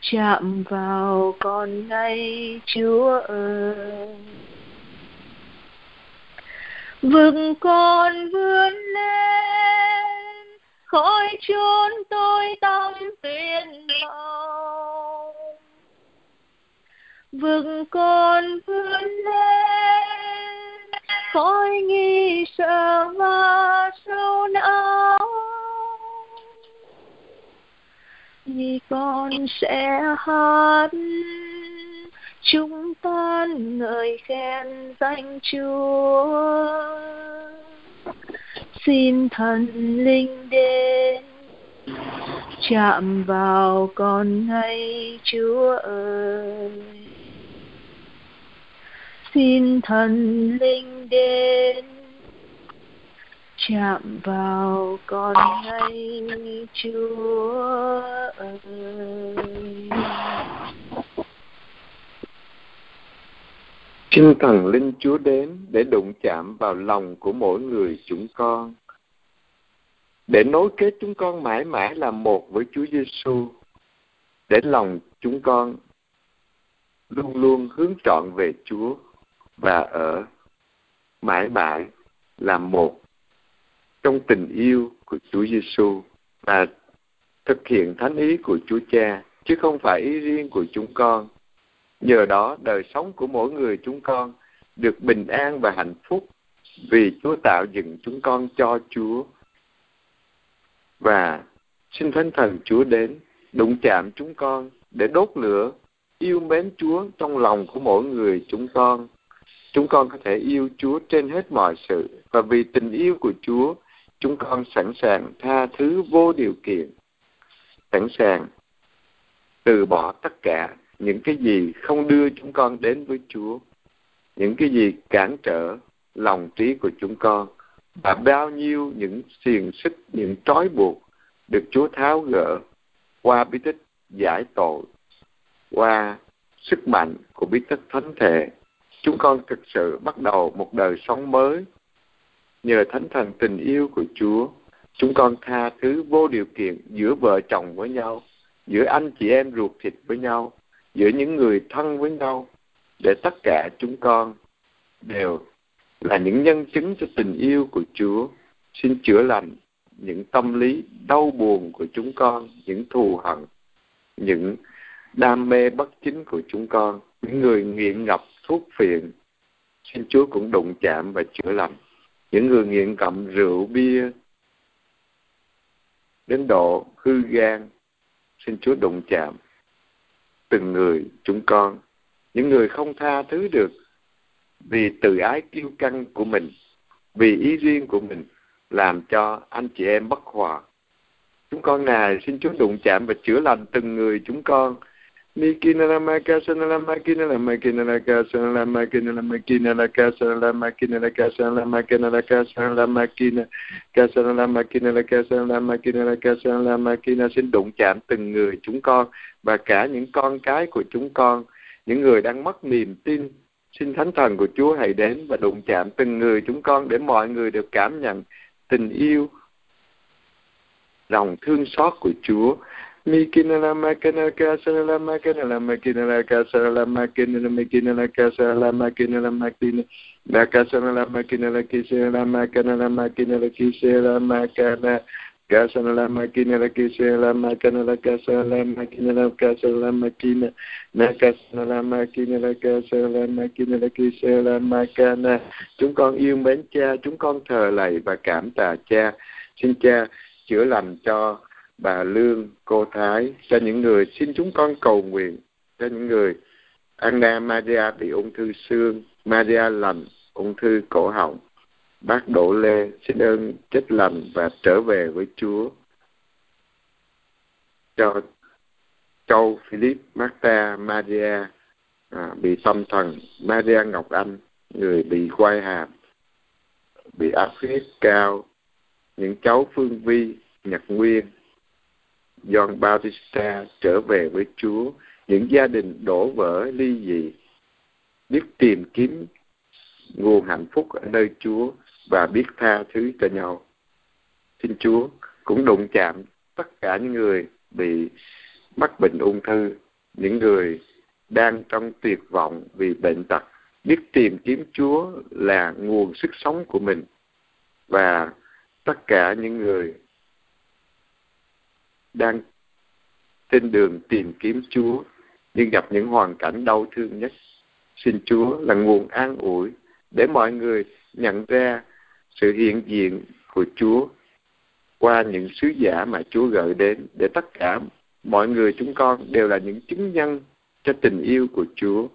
Speaker 2: Chạm vào con ngay Chúa ơi. Vừng con vươn lên. Khỏi chốn tôi tâm tuyệt vọng vực con vươn lên khỏi nghi sợ và sâu não. Vì con sẽ hát, chúng ta ngợi khen danh Chúa. Xin thần linh đến,
Speaker 3: chạm vào con ngay chúa ơi xin thần linh đến. Chạm vào con ngay, chúa ơi.
Speaker 1: Xin thần linh Chúa đến để đụng chạm vào lòng của mỗi người chúng con. Để nối kết chúng con mãi mãi là một với Chúa Giêsu để lòng chúng con luôn luôn hướng trọn về Chúa và ở mãi mãi là một trong tình yêu của Chúa Giêsu và thực hiện thánh ý của Chúa Cha, chứ không phải ý riêng của chúng con. Nhờ đó, đời sống của mỗi người chúng con được bình an và hạnh phúc vì Chúa tạo dựng chúng con cho Chúa và xin Thánh Thần Chúa đến, đụng chạm chúng con để đốt lửa, yêu mến Chúa trong lòng của mỗi người chúng con. Chúng con có thể yêu Chúa trên hết mọi sự và vì tình yêu của Chúa, chúng con sẵn sàng tha thứ vô điều kiện, sẵn sàng từ bỏ tất cả những cái gì không đưa chúng con đến với Chúa, những cái gì cản trở lòng trí của chúng con và bao nhiêu những xiềng xích, những trói buộc được Chúa tháo gỡ qua bí tích giải tội, qua sức mạnh của bí tích thánh thể. Chúng con thực sự bắt đầu một đời sống mới nhờ thánh thần tình yêu của Chúa. Chúng con tha thứ vô điều kiện giữa vợ chồng với nhau, giữa anh chị em ruột thịt với nhau, giữa những người thân với nhau, để tất cả chúng con đều là những nhân chứng cho tình yêu của Chúa. Xin chữa lành những tâm lý đau buồn của chúng con, những thù hận, những đam mê bất chính của chúng con, những người nghiện ngập thuốc phiện. Xin Chúa cũng đụng chạm và chữa lành. Những người nghiện ngậm rượu bia đến độ hư gan, xin Chúa đụng chạm từng người chúng con. Những người không tha thứ được vì tự ái kiêu căng của mình, vì ý riêng của mình, làm cho anh chị em bất hòa. Chúng con này xin Chúa đụng chạm và chữa lành từng người chúng con. Mikinalaka sanalamakinalamaka sanalamakinalamaka sanalamakinalamaka la sanalamakina la sanalamakina xin đụng chạm từng người chúng con và cả những con cái của chúng con, những người đang mất niềm tin Xin Thánh Thần của Chúa hãy đến và đụng chạm từng người chúng con để mọi người được cảm nhận tình yêu, lòng thương xót của Chúa. Mikina Mikinala Kanaka kasara la makina la makina la kasara la Makina la makina la kasara la makina la makina la kasara la Makina la kisara la makina la makina la kisara la Makina kasara la makina la kisara la Makina la kasara la Makina la kasara la Makina la kasara la makina la kasara la makina la kisara la makina Chúng con yêu mến cha, chúng con thờ lạy và cảm tạ cha. Xin cha chữa lành cho bà Lương, cô Thái, cho những người, xin chúng con cầu nguyện cho những người Anna Maria bị ung thư xương, Maria lành ung thư cổ họng, bác Đỗ Lê xin ơn chết lành và trở về với Chúa. Cho Châu Philip, Marta, Maria à, bị tâm thần, Maria Ngọc Anh, người bị quay hàm, bị áp huyết cao, những cháu Phương Vi, Nhật Nguyên, John Bautista trở về với Chúa, những gia đình đổ vỡ ly dị, biết tìm kiếm nguồn hạnh phúc ở nơi Chúa và biết tha thứ cho nhau. Xin Chúa cũng đụng chạm tất cả những người bị mắc bệnh ung thư, những người đang trong tuyệt vọng vì bệnh tật, biết tìm kiếm Chúa là nguồn sức sống của mình và tất cả những người đang trên đường tìm kiếm Chúa nhưng gặp những hoàn cảnh đau thương nhất. Xin Chúa là nguồn an ủi để mọi người nhận ra sự hiện diện của Chúa qua những sứ giả mà Chúa gợi đến để tất cả mọi người chúng con đều là những chứng nhân cho tình yêu của Chúa.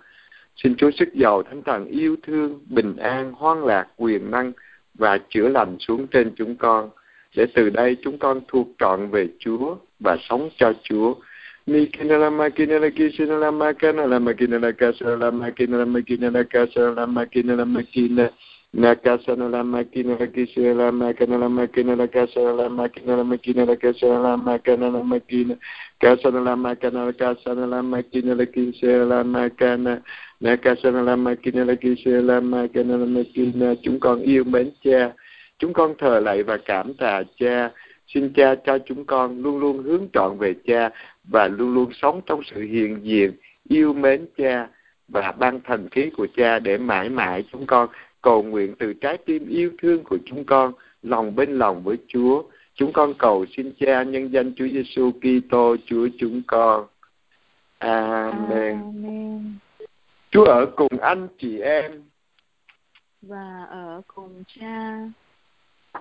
Speaker 1: Xin Chúa sức giàu Thánh Thần yêu thương, bình an, hoan lạc, quyền năng và chữa lành xuống trên chúng con. để từ đây chúng con thuộc trọn về Chúa và sống cho Chúa. Mikina makina la kisina la makana la makina la kasa la makina la makina la kasa la makina la makina Nakasana la makina la kisina la makana la makina la kasa la makina la makina la kasa la makana la makina kasana la makana la kasana la makina la kisina la makana Nakasana la makina la kisina la makana la makina chúng con yêu mến cha chúng con thờ lạy và cảm tạ cha xin cha cho chúng con luôn luôn hướng trọn về cha và luôn luôn sống trong sự hiện diện yêu mến cha và ban thần khí của cha để mãi mãi chúng con cầu nguyện từ trái tim yêu thương của chúng con lòng bên lòng với Chúa chúng con cầu xin cha nhân danh Chúa Giêsu Kitô Chúa chúng con Amen. Amen. Chúa ở cùng anh chị em
Speaker 3: và ở cùng cha.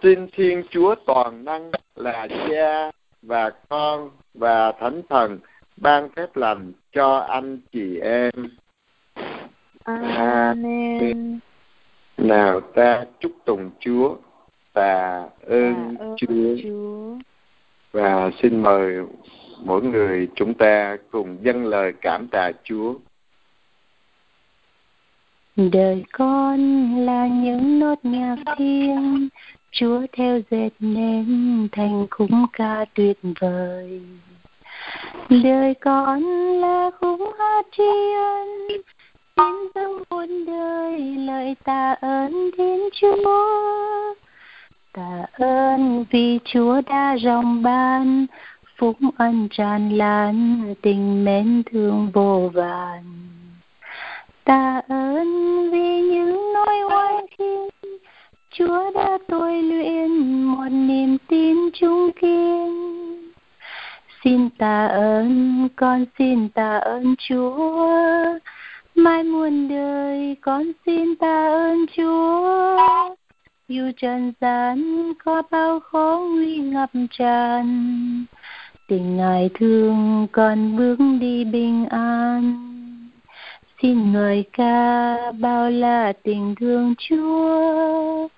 Speaker 1: Xin Thiên Chúa toàn năng là Cha và Con và Thánh Thần ban phép lành cho anh chị em.
Speaker 3: Amen.
Speaker 1: Nào ta chúc tùng Chúa và ơn,
Speaker 3: ơn
Speaker 1: Chúa.
Speaker 3: Chúa.
Speaker 1: Và xin mời mỗi người chúng ta cùng dâng lời cảm tạ Chúa.
Speaker 3: Đời con là những nốt nhạc thiêng Chúa theo dệt nên thành khúc ca tuyệt vời. Đời con là khúc hát tri ân, xin dâng muôn đời lời tạ ơn Thiên Chúa. Tạ ơn vì Chúa đã rộng ban, phúc ân tràn lan, tình mến thương vô vàn. Tạ ơn vì những nỗi oai thiên Chúa đã tôi luyện một niềm tin trung kiên. Xin tạ ơn, con xin tạ ơn Chúa. Mai muôn đời con xin tạ ơn Chúa. Dù trần gian có bao khó nguy ngập tràn, tình ngài thương con bước đi bình an. Xin người ca bao là tình thương Chúa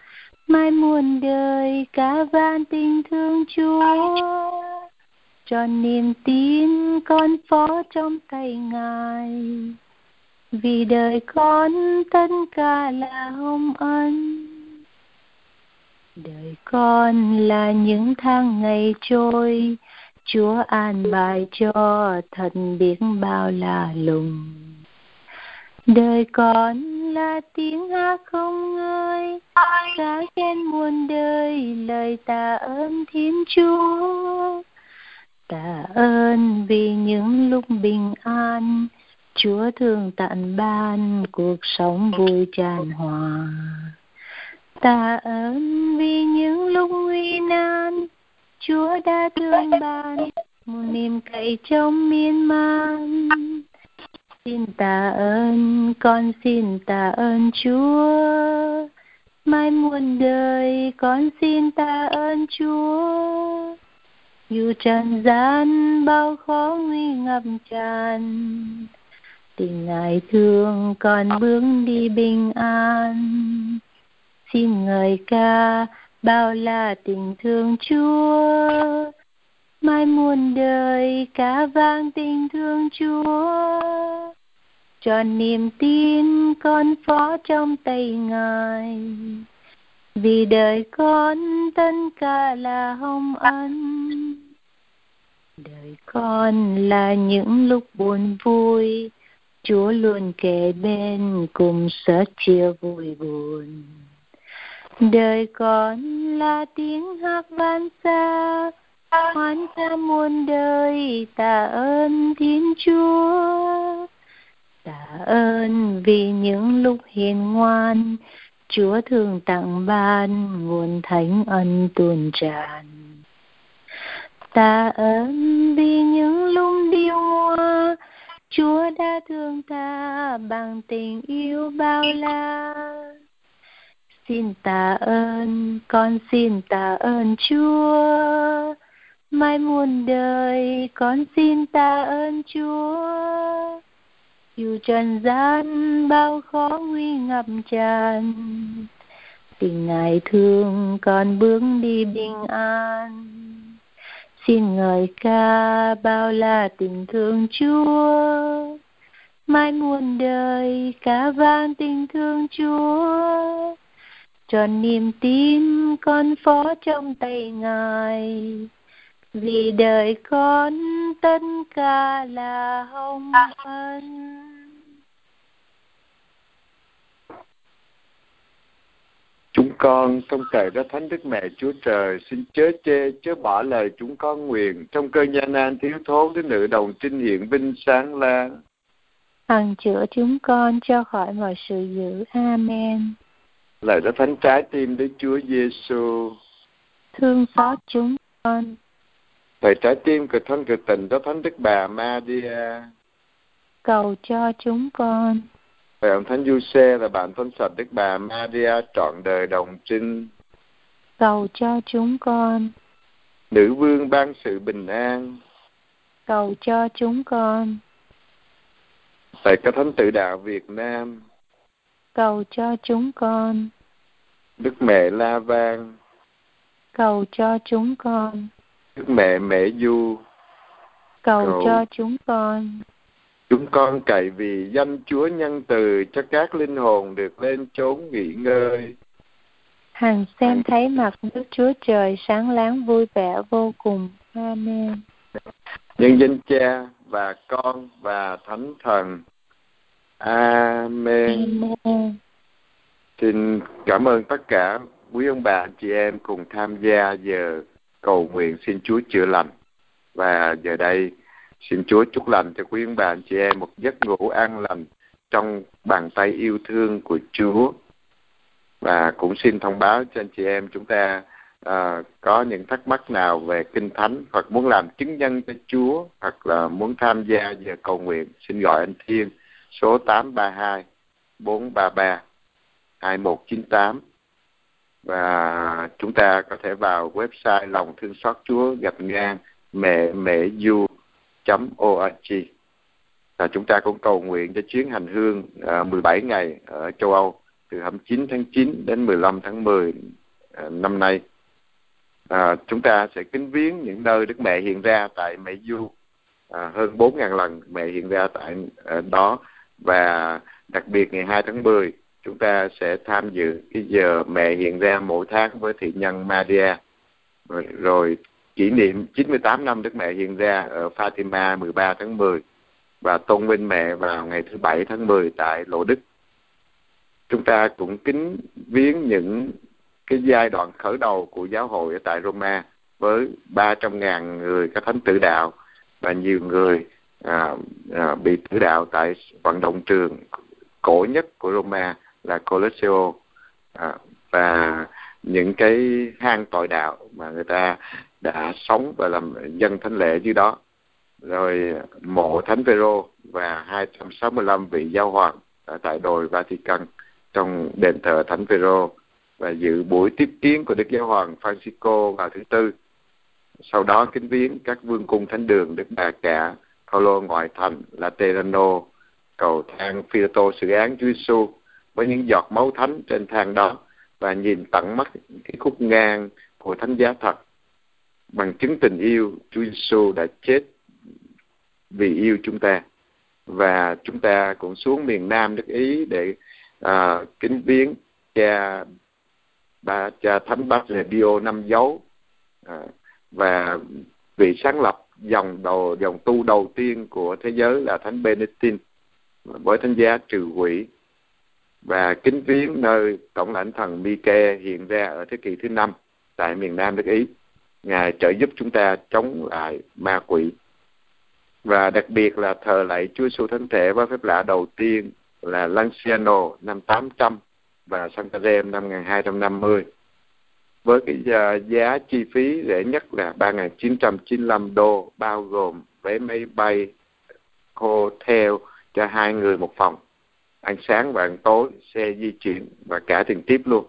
Speaker 3: mai muôn đời cả van tình thương Chúa. Cho niềm tin con phó trong tay Ngài. Vì đời con tất cả là hồng ân. Đời con là những tháng ngày trôi. Chúa an bài cho thật biết bao là lùng đời con là tiếng hát không ngơi. Ca khen muôn đời lời tạ ơn thiên chúa. Tạ ơn vì những lúc bình an. Chúa thương tận ban cuộc sống vui tràn hòa. Tạ ơn vì những lúc nguy nan. Chúa đã thương ban một niềm cậy trong miên man xin tạ ơn, con xin tạ ơn chúa. Mai muôn đời, con xin tạ ơn chúa. Dù trần gian bao khó nguy ngập tràn, tình ngài thương con bước đi bình an. Xin ngợi ca bao là tình thương chúa. Mai muôn đời cả vang tình thương chúa cho niềm tin con phó trong tay ngài. Vì đời con tất cả là hồng ân. Đời con là những lúc buồn vui, chúa luôn kề bên cùng sớ chia vui buồn. Đời con là tiếng hát vang xa, hoan ca muôn đời tạ ơn thiên chúa tạ ơn vì những lúc hiền ngoan, chúa thường tặng ban nguồn thánh ân tuôn tràn. Tạ ơn vì những lúc điêu ngoa, chúa đã thương ta bằng tình yêu bao la. Xin tạ ơn, con xin tạ ơn chúa. Mai muôn đời con xin tạ ơn chúa dù trần gian, bao khó nguy ngập tràn. Tình ngài thương, còn bước đi bình an. Xin ngợi ca, bao la tình thương chúa. Mãi muôn đời, ca vang tình thương chúa. Tròn niềm tin, con phó trong tay ngài. Vì đời con, tất cả là hồng ân.
Speaker 1: Chúng con trong cậy ra Thánh Đức Mẹ Chúa Trời xin chớ chê chớ bỏ lời chúng con nguyện trong cơn gian nan thiếu thốn đến nữ đồng trinh hiện vinh sáng lan.
Speaker 3: Hằng chữa chúng con cho khỏi mọi sự dữ. Amen.
Speaker 1: Lời đó thánh trái tim Đức Chúa Giêsu.
Speaker 3: Thương xót chúng con.
Speaker 1: Thầy trái tim cực thân cực tình đó thánh Đức Bà Maria.
Speaker 3: Cầu cho chúng con.
Speaker 1: Vậy ông Thánh Du Xe là bạn thân sạch Đức Bà Maria trọn đời đồng trinh.
Speaker 3: Cầu cho chúng con.
Speaker 1: Nữ vương ban sự bình an.
Speaker 3: Cầu cho chúng con.
Speaker 1: Thầy các thánh tự đạo Việt Nam.
Speaker 3: Cầu cho chúng con.
Speaker 1: Đức Mẹ La Vang.
Speaker 3: Cầu cho chúng con.
Speaker 1: Đức Mẹ Mẹ Du.
Speaker 3: Cầu, Cầu cho chúng con.
Speaker 1: Chúng con cậy vì danh Chúa nhân từ cho các linh hồn được lên chốn nghỉ ngơi.
Speaker 3: Hằng xem thấy mặt Đức Chúa Trời sáng láng vui vẻ vô cùng. Amen.
Speaker 1: Nhân danh Cha và Con và Thánh Thần. Amen. Amen. Xin cảm ơn tất cả quý ông bà chị em cùng tham gia giờ cầu nguyện xin Chúa chữa lành. Và giờ đây Xin Chúa chúc lành cho quý ông bà anh chị em một giấc ngủ an lành trong bàn tay yêu thương của Chúa. Và cũng xin thông báo cho anh chị em chúng ta à, có những thắc mắc nào về Kinh Thánh hoặc muốn làm chứng nhân cho Chúa hoặc là muốn tham gia giờ cầu nguyện xin gọi anh Thiên số 832 433 2198 và chúng ta có thể vào website lòng thương xót Chúa gạch ngang mẹ mẹ du org và chúng ta cũng cầu nguyện cho chuyến hành hương à, 17 ngày ở châu Âu từ 29 tháng 9 đến 15 tháng 10 à, năm nay. À, chúng ta sẽ kính viếng những nơi Đức Mẹ hiện ra tại Mẹ Du à, hơn 4.000 lần mẹ hiện ra tại à, đó. Và đặc biệt ngày 2 tháng 10 chúng ta sẽ tham dự cái giờ mẹ hiện ra mỗi tháng với thị nhân Maria. Rồi, rồi kỷ niệm 98 năm Đức Mẹ hiện ra ở Fatima 13 tháng 10 và tôn vinh mẹ vào ngày thứ Bảy tháng 10 tại Lộ Đức. Chúng ta cũng kính viếng những cái giai đoạn khởi đầu của giáo hội ở tại Roma với 300.000 người các thánh tử đạo và nhiều người à, à, bị tử đạo tại vận động trường cổ nhất của Roma là Colosseo à, và những cái hang tội đạo mà người ta đã sống và làm dân thánh lễ dưới đó rồi mộ thánh Phêrô và 265 vị giáo hoàng ở tại đồi Vatican trong đền thờ thánh Phêrô và dự buổi tiếp kiến của Đức Giáo hoàng Francisco vào thứ tư. Sau đó kính viếng các vương cung thánh đường Đức Bà Cả, Paulo ngoại thành, Laterano, cầu thang Phi-tô sự án Chúa Giêsu với những giọt máu thánh trên thang đó và nhìn tận mắt cái khúc ngang của thánh giá thật bằng chứng tình yêu Chúa Giêsu đã chết vì yêu chúng ta. Và chúng ta cũng xuống miền Nam nước Ý để à, kính viếng cha ba cha thánh bác là năm dấu. À, và vị sáng lập dòng đầu dòng tu đầu tiên của thế giới là thánh Benedictine với thánh giá trừ quỷ. Và kính viếng nơi tổng lãnh thần Mike hiện ra ở thế kỷ thứ năm tại miền Nam nước Ý ngài trợ giúp chúng ta chống lại ma quỷ. Và đặc biệt là thờ lại Chúa Giêsu Thánh Thể với phép lạ đầu tiên là Lanciano năm 800 và Santarem năm 1250 với cái à, giá chi phí rẻ nhất là 3.995 đô, bao gồm vé máy bay, hotel cho hai người một phòng, ăn sáng và ăn tối, xe di chuyển và cả tiền tiếp luôn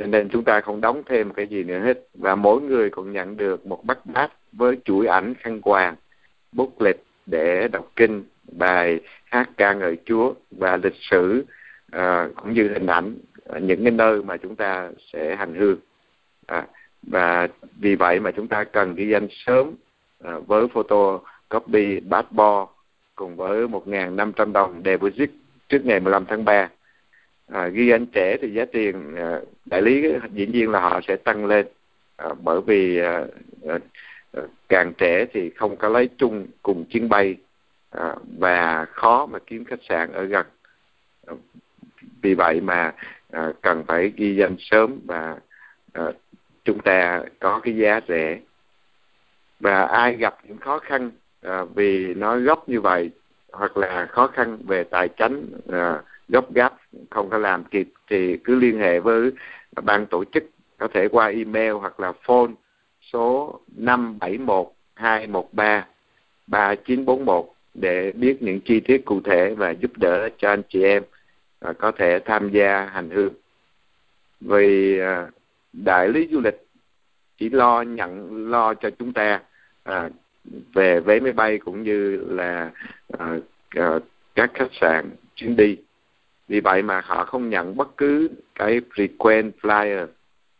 Speaker 1: cho nên chúng ta không đóng thêm cái gì nữa hết. Và mỗi người cũng nhận được một bát bát với chuỗi ảnh khăn quàng bút lịch để đọc kinh bài hát ca ngợi Chúa và lịch sử uh, cũng như hình ảnh à, những cái nơi mà chúng ta sẽ hành hương. À, và vì vậy mà chúng ta cần ghi danh sớm à, với photo copy passport cùng với 1.500 đồng deposit trước ngày 15 tháng 3 à, ghi danh trẻ thì giá tiền à, đại lý dĩ nhiên là họ sẽ tăng lên. À, bởi vì à, à, à càng trẻ thì không có lấy chung cùng chuyến bay à, và khó mà kiếm khách sạn ở gần. À, vì vậy mà à, cần phải ghi danh sớm và à, chúng ta có cái giá rẻ. Và ai gặp những khó khăn à, vì nó gấp như vậy hoặc là khó khăn về tài chính à, gấp gáp không có làm kịp thì cứ liên hệ với ban tổ chức có thể qua email hoặc là phone số 571 213 3941 để biết những chi tiết cụ thể và giúp đỡ cho anh chị em có thể tham gia hành hương. Vì à, đại lý du lịch chỉ lo nhận lo cho chúng ta à, về vé máy bay cũng như là à, à, các khách sạn chuyến đi vì vậy mà họ không nhận bất cứ cái frequent flyer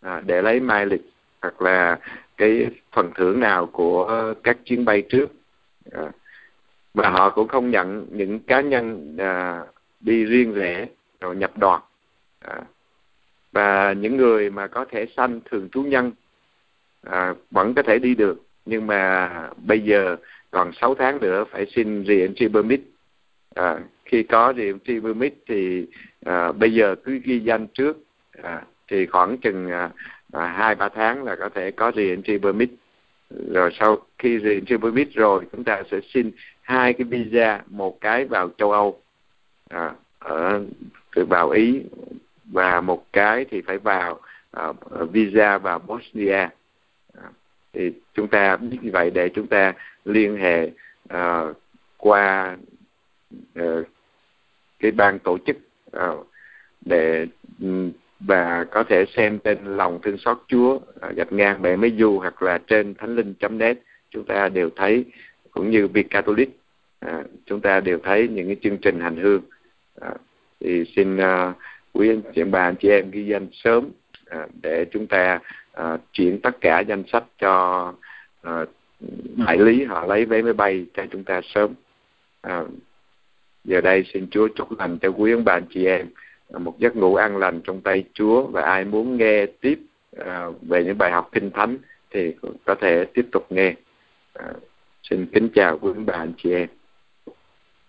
Speaker 1: à, để lấy mileage hoặc là cái phần thưởng nào của các chuyến bay trước. À, và họ cũng không nhận những cá nhân à, đi riêng rẽ rồi nhập đoàn. À, và những người mà có thể xanh thường trú nhân à, vẫn có thể đi được. Nhưng mà bây giờ còn 6 tháng nữa phải xin re-entry permit à, khi có re-entry thì à, bây giờ cứ ghi danh trước. À, thì khoảng chừng à, à, hai ba tháng là có thể có re-entry rồi sau khi re-entry permit rồi chúng ta sẽ xin hai cái visa một cái vào châu Âu. À, ở vào Ý và một cái thì phải vào à, visa vào Bosnia. À, thì chúng ta biết như vậy để chúng ta liên hệ uh, qua Ờ, cái ban tổ chức ờ, để ừ, và có thể xem trên lòng thương xót Chúa gạch ngang bệ mấy du hoặc là trên thánh linh net chúng ta đều thấy cũng như việc Catholic à, chúng ta đều thấy những cái chương trình hành hương. À, thì xin à, quý anh chị bà anh chị em ghi danh sớm à, để chúng ta à, chuyển tất cả danh sách cho à, đại lý họ lấy vé máy bay cho chúng ta sớm. À, giờ đây xin Chúa chúc lành cho quý ông bà anh chị em. À, một giấc ngủ an lành trong tay Chúa và ai muốn nghe tiếp à, về những bài học kinh thánh thì có thể tiếp tục nghe. À, xin kính chào quý ông bà anh chị em.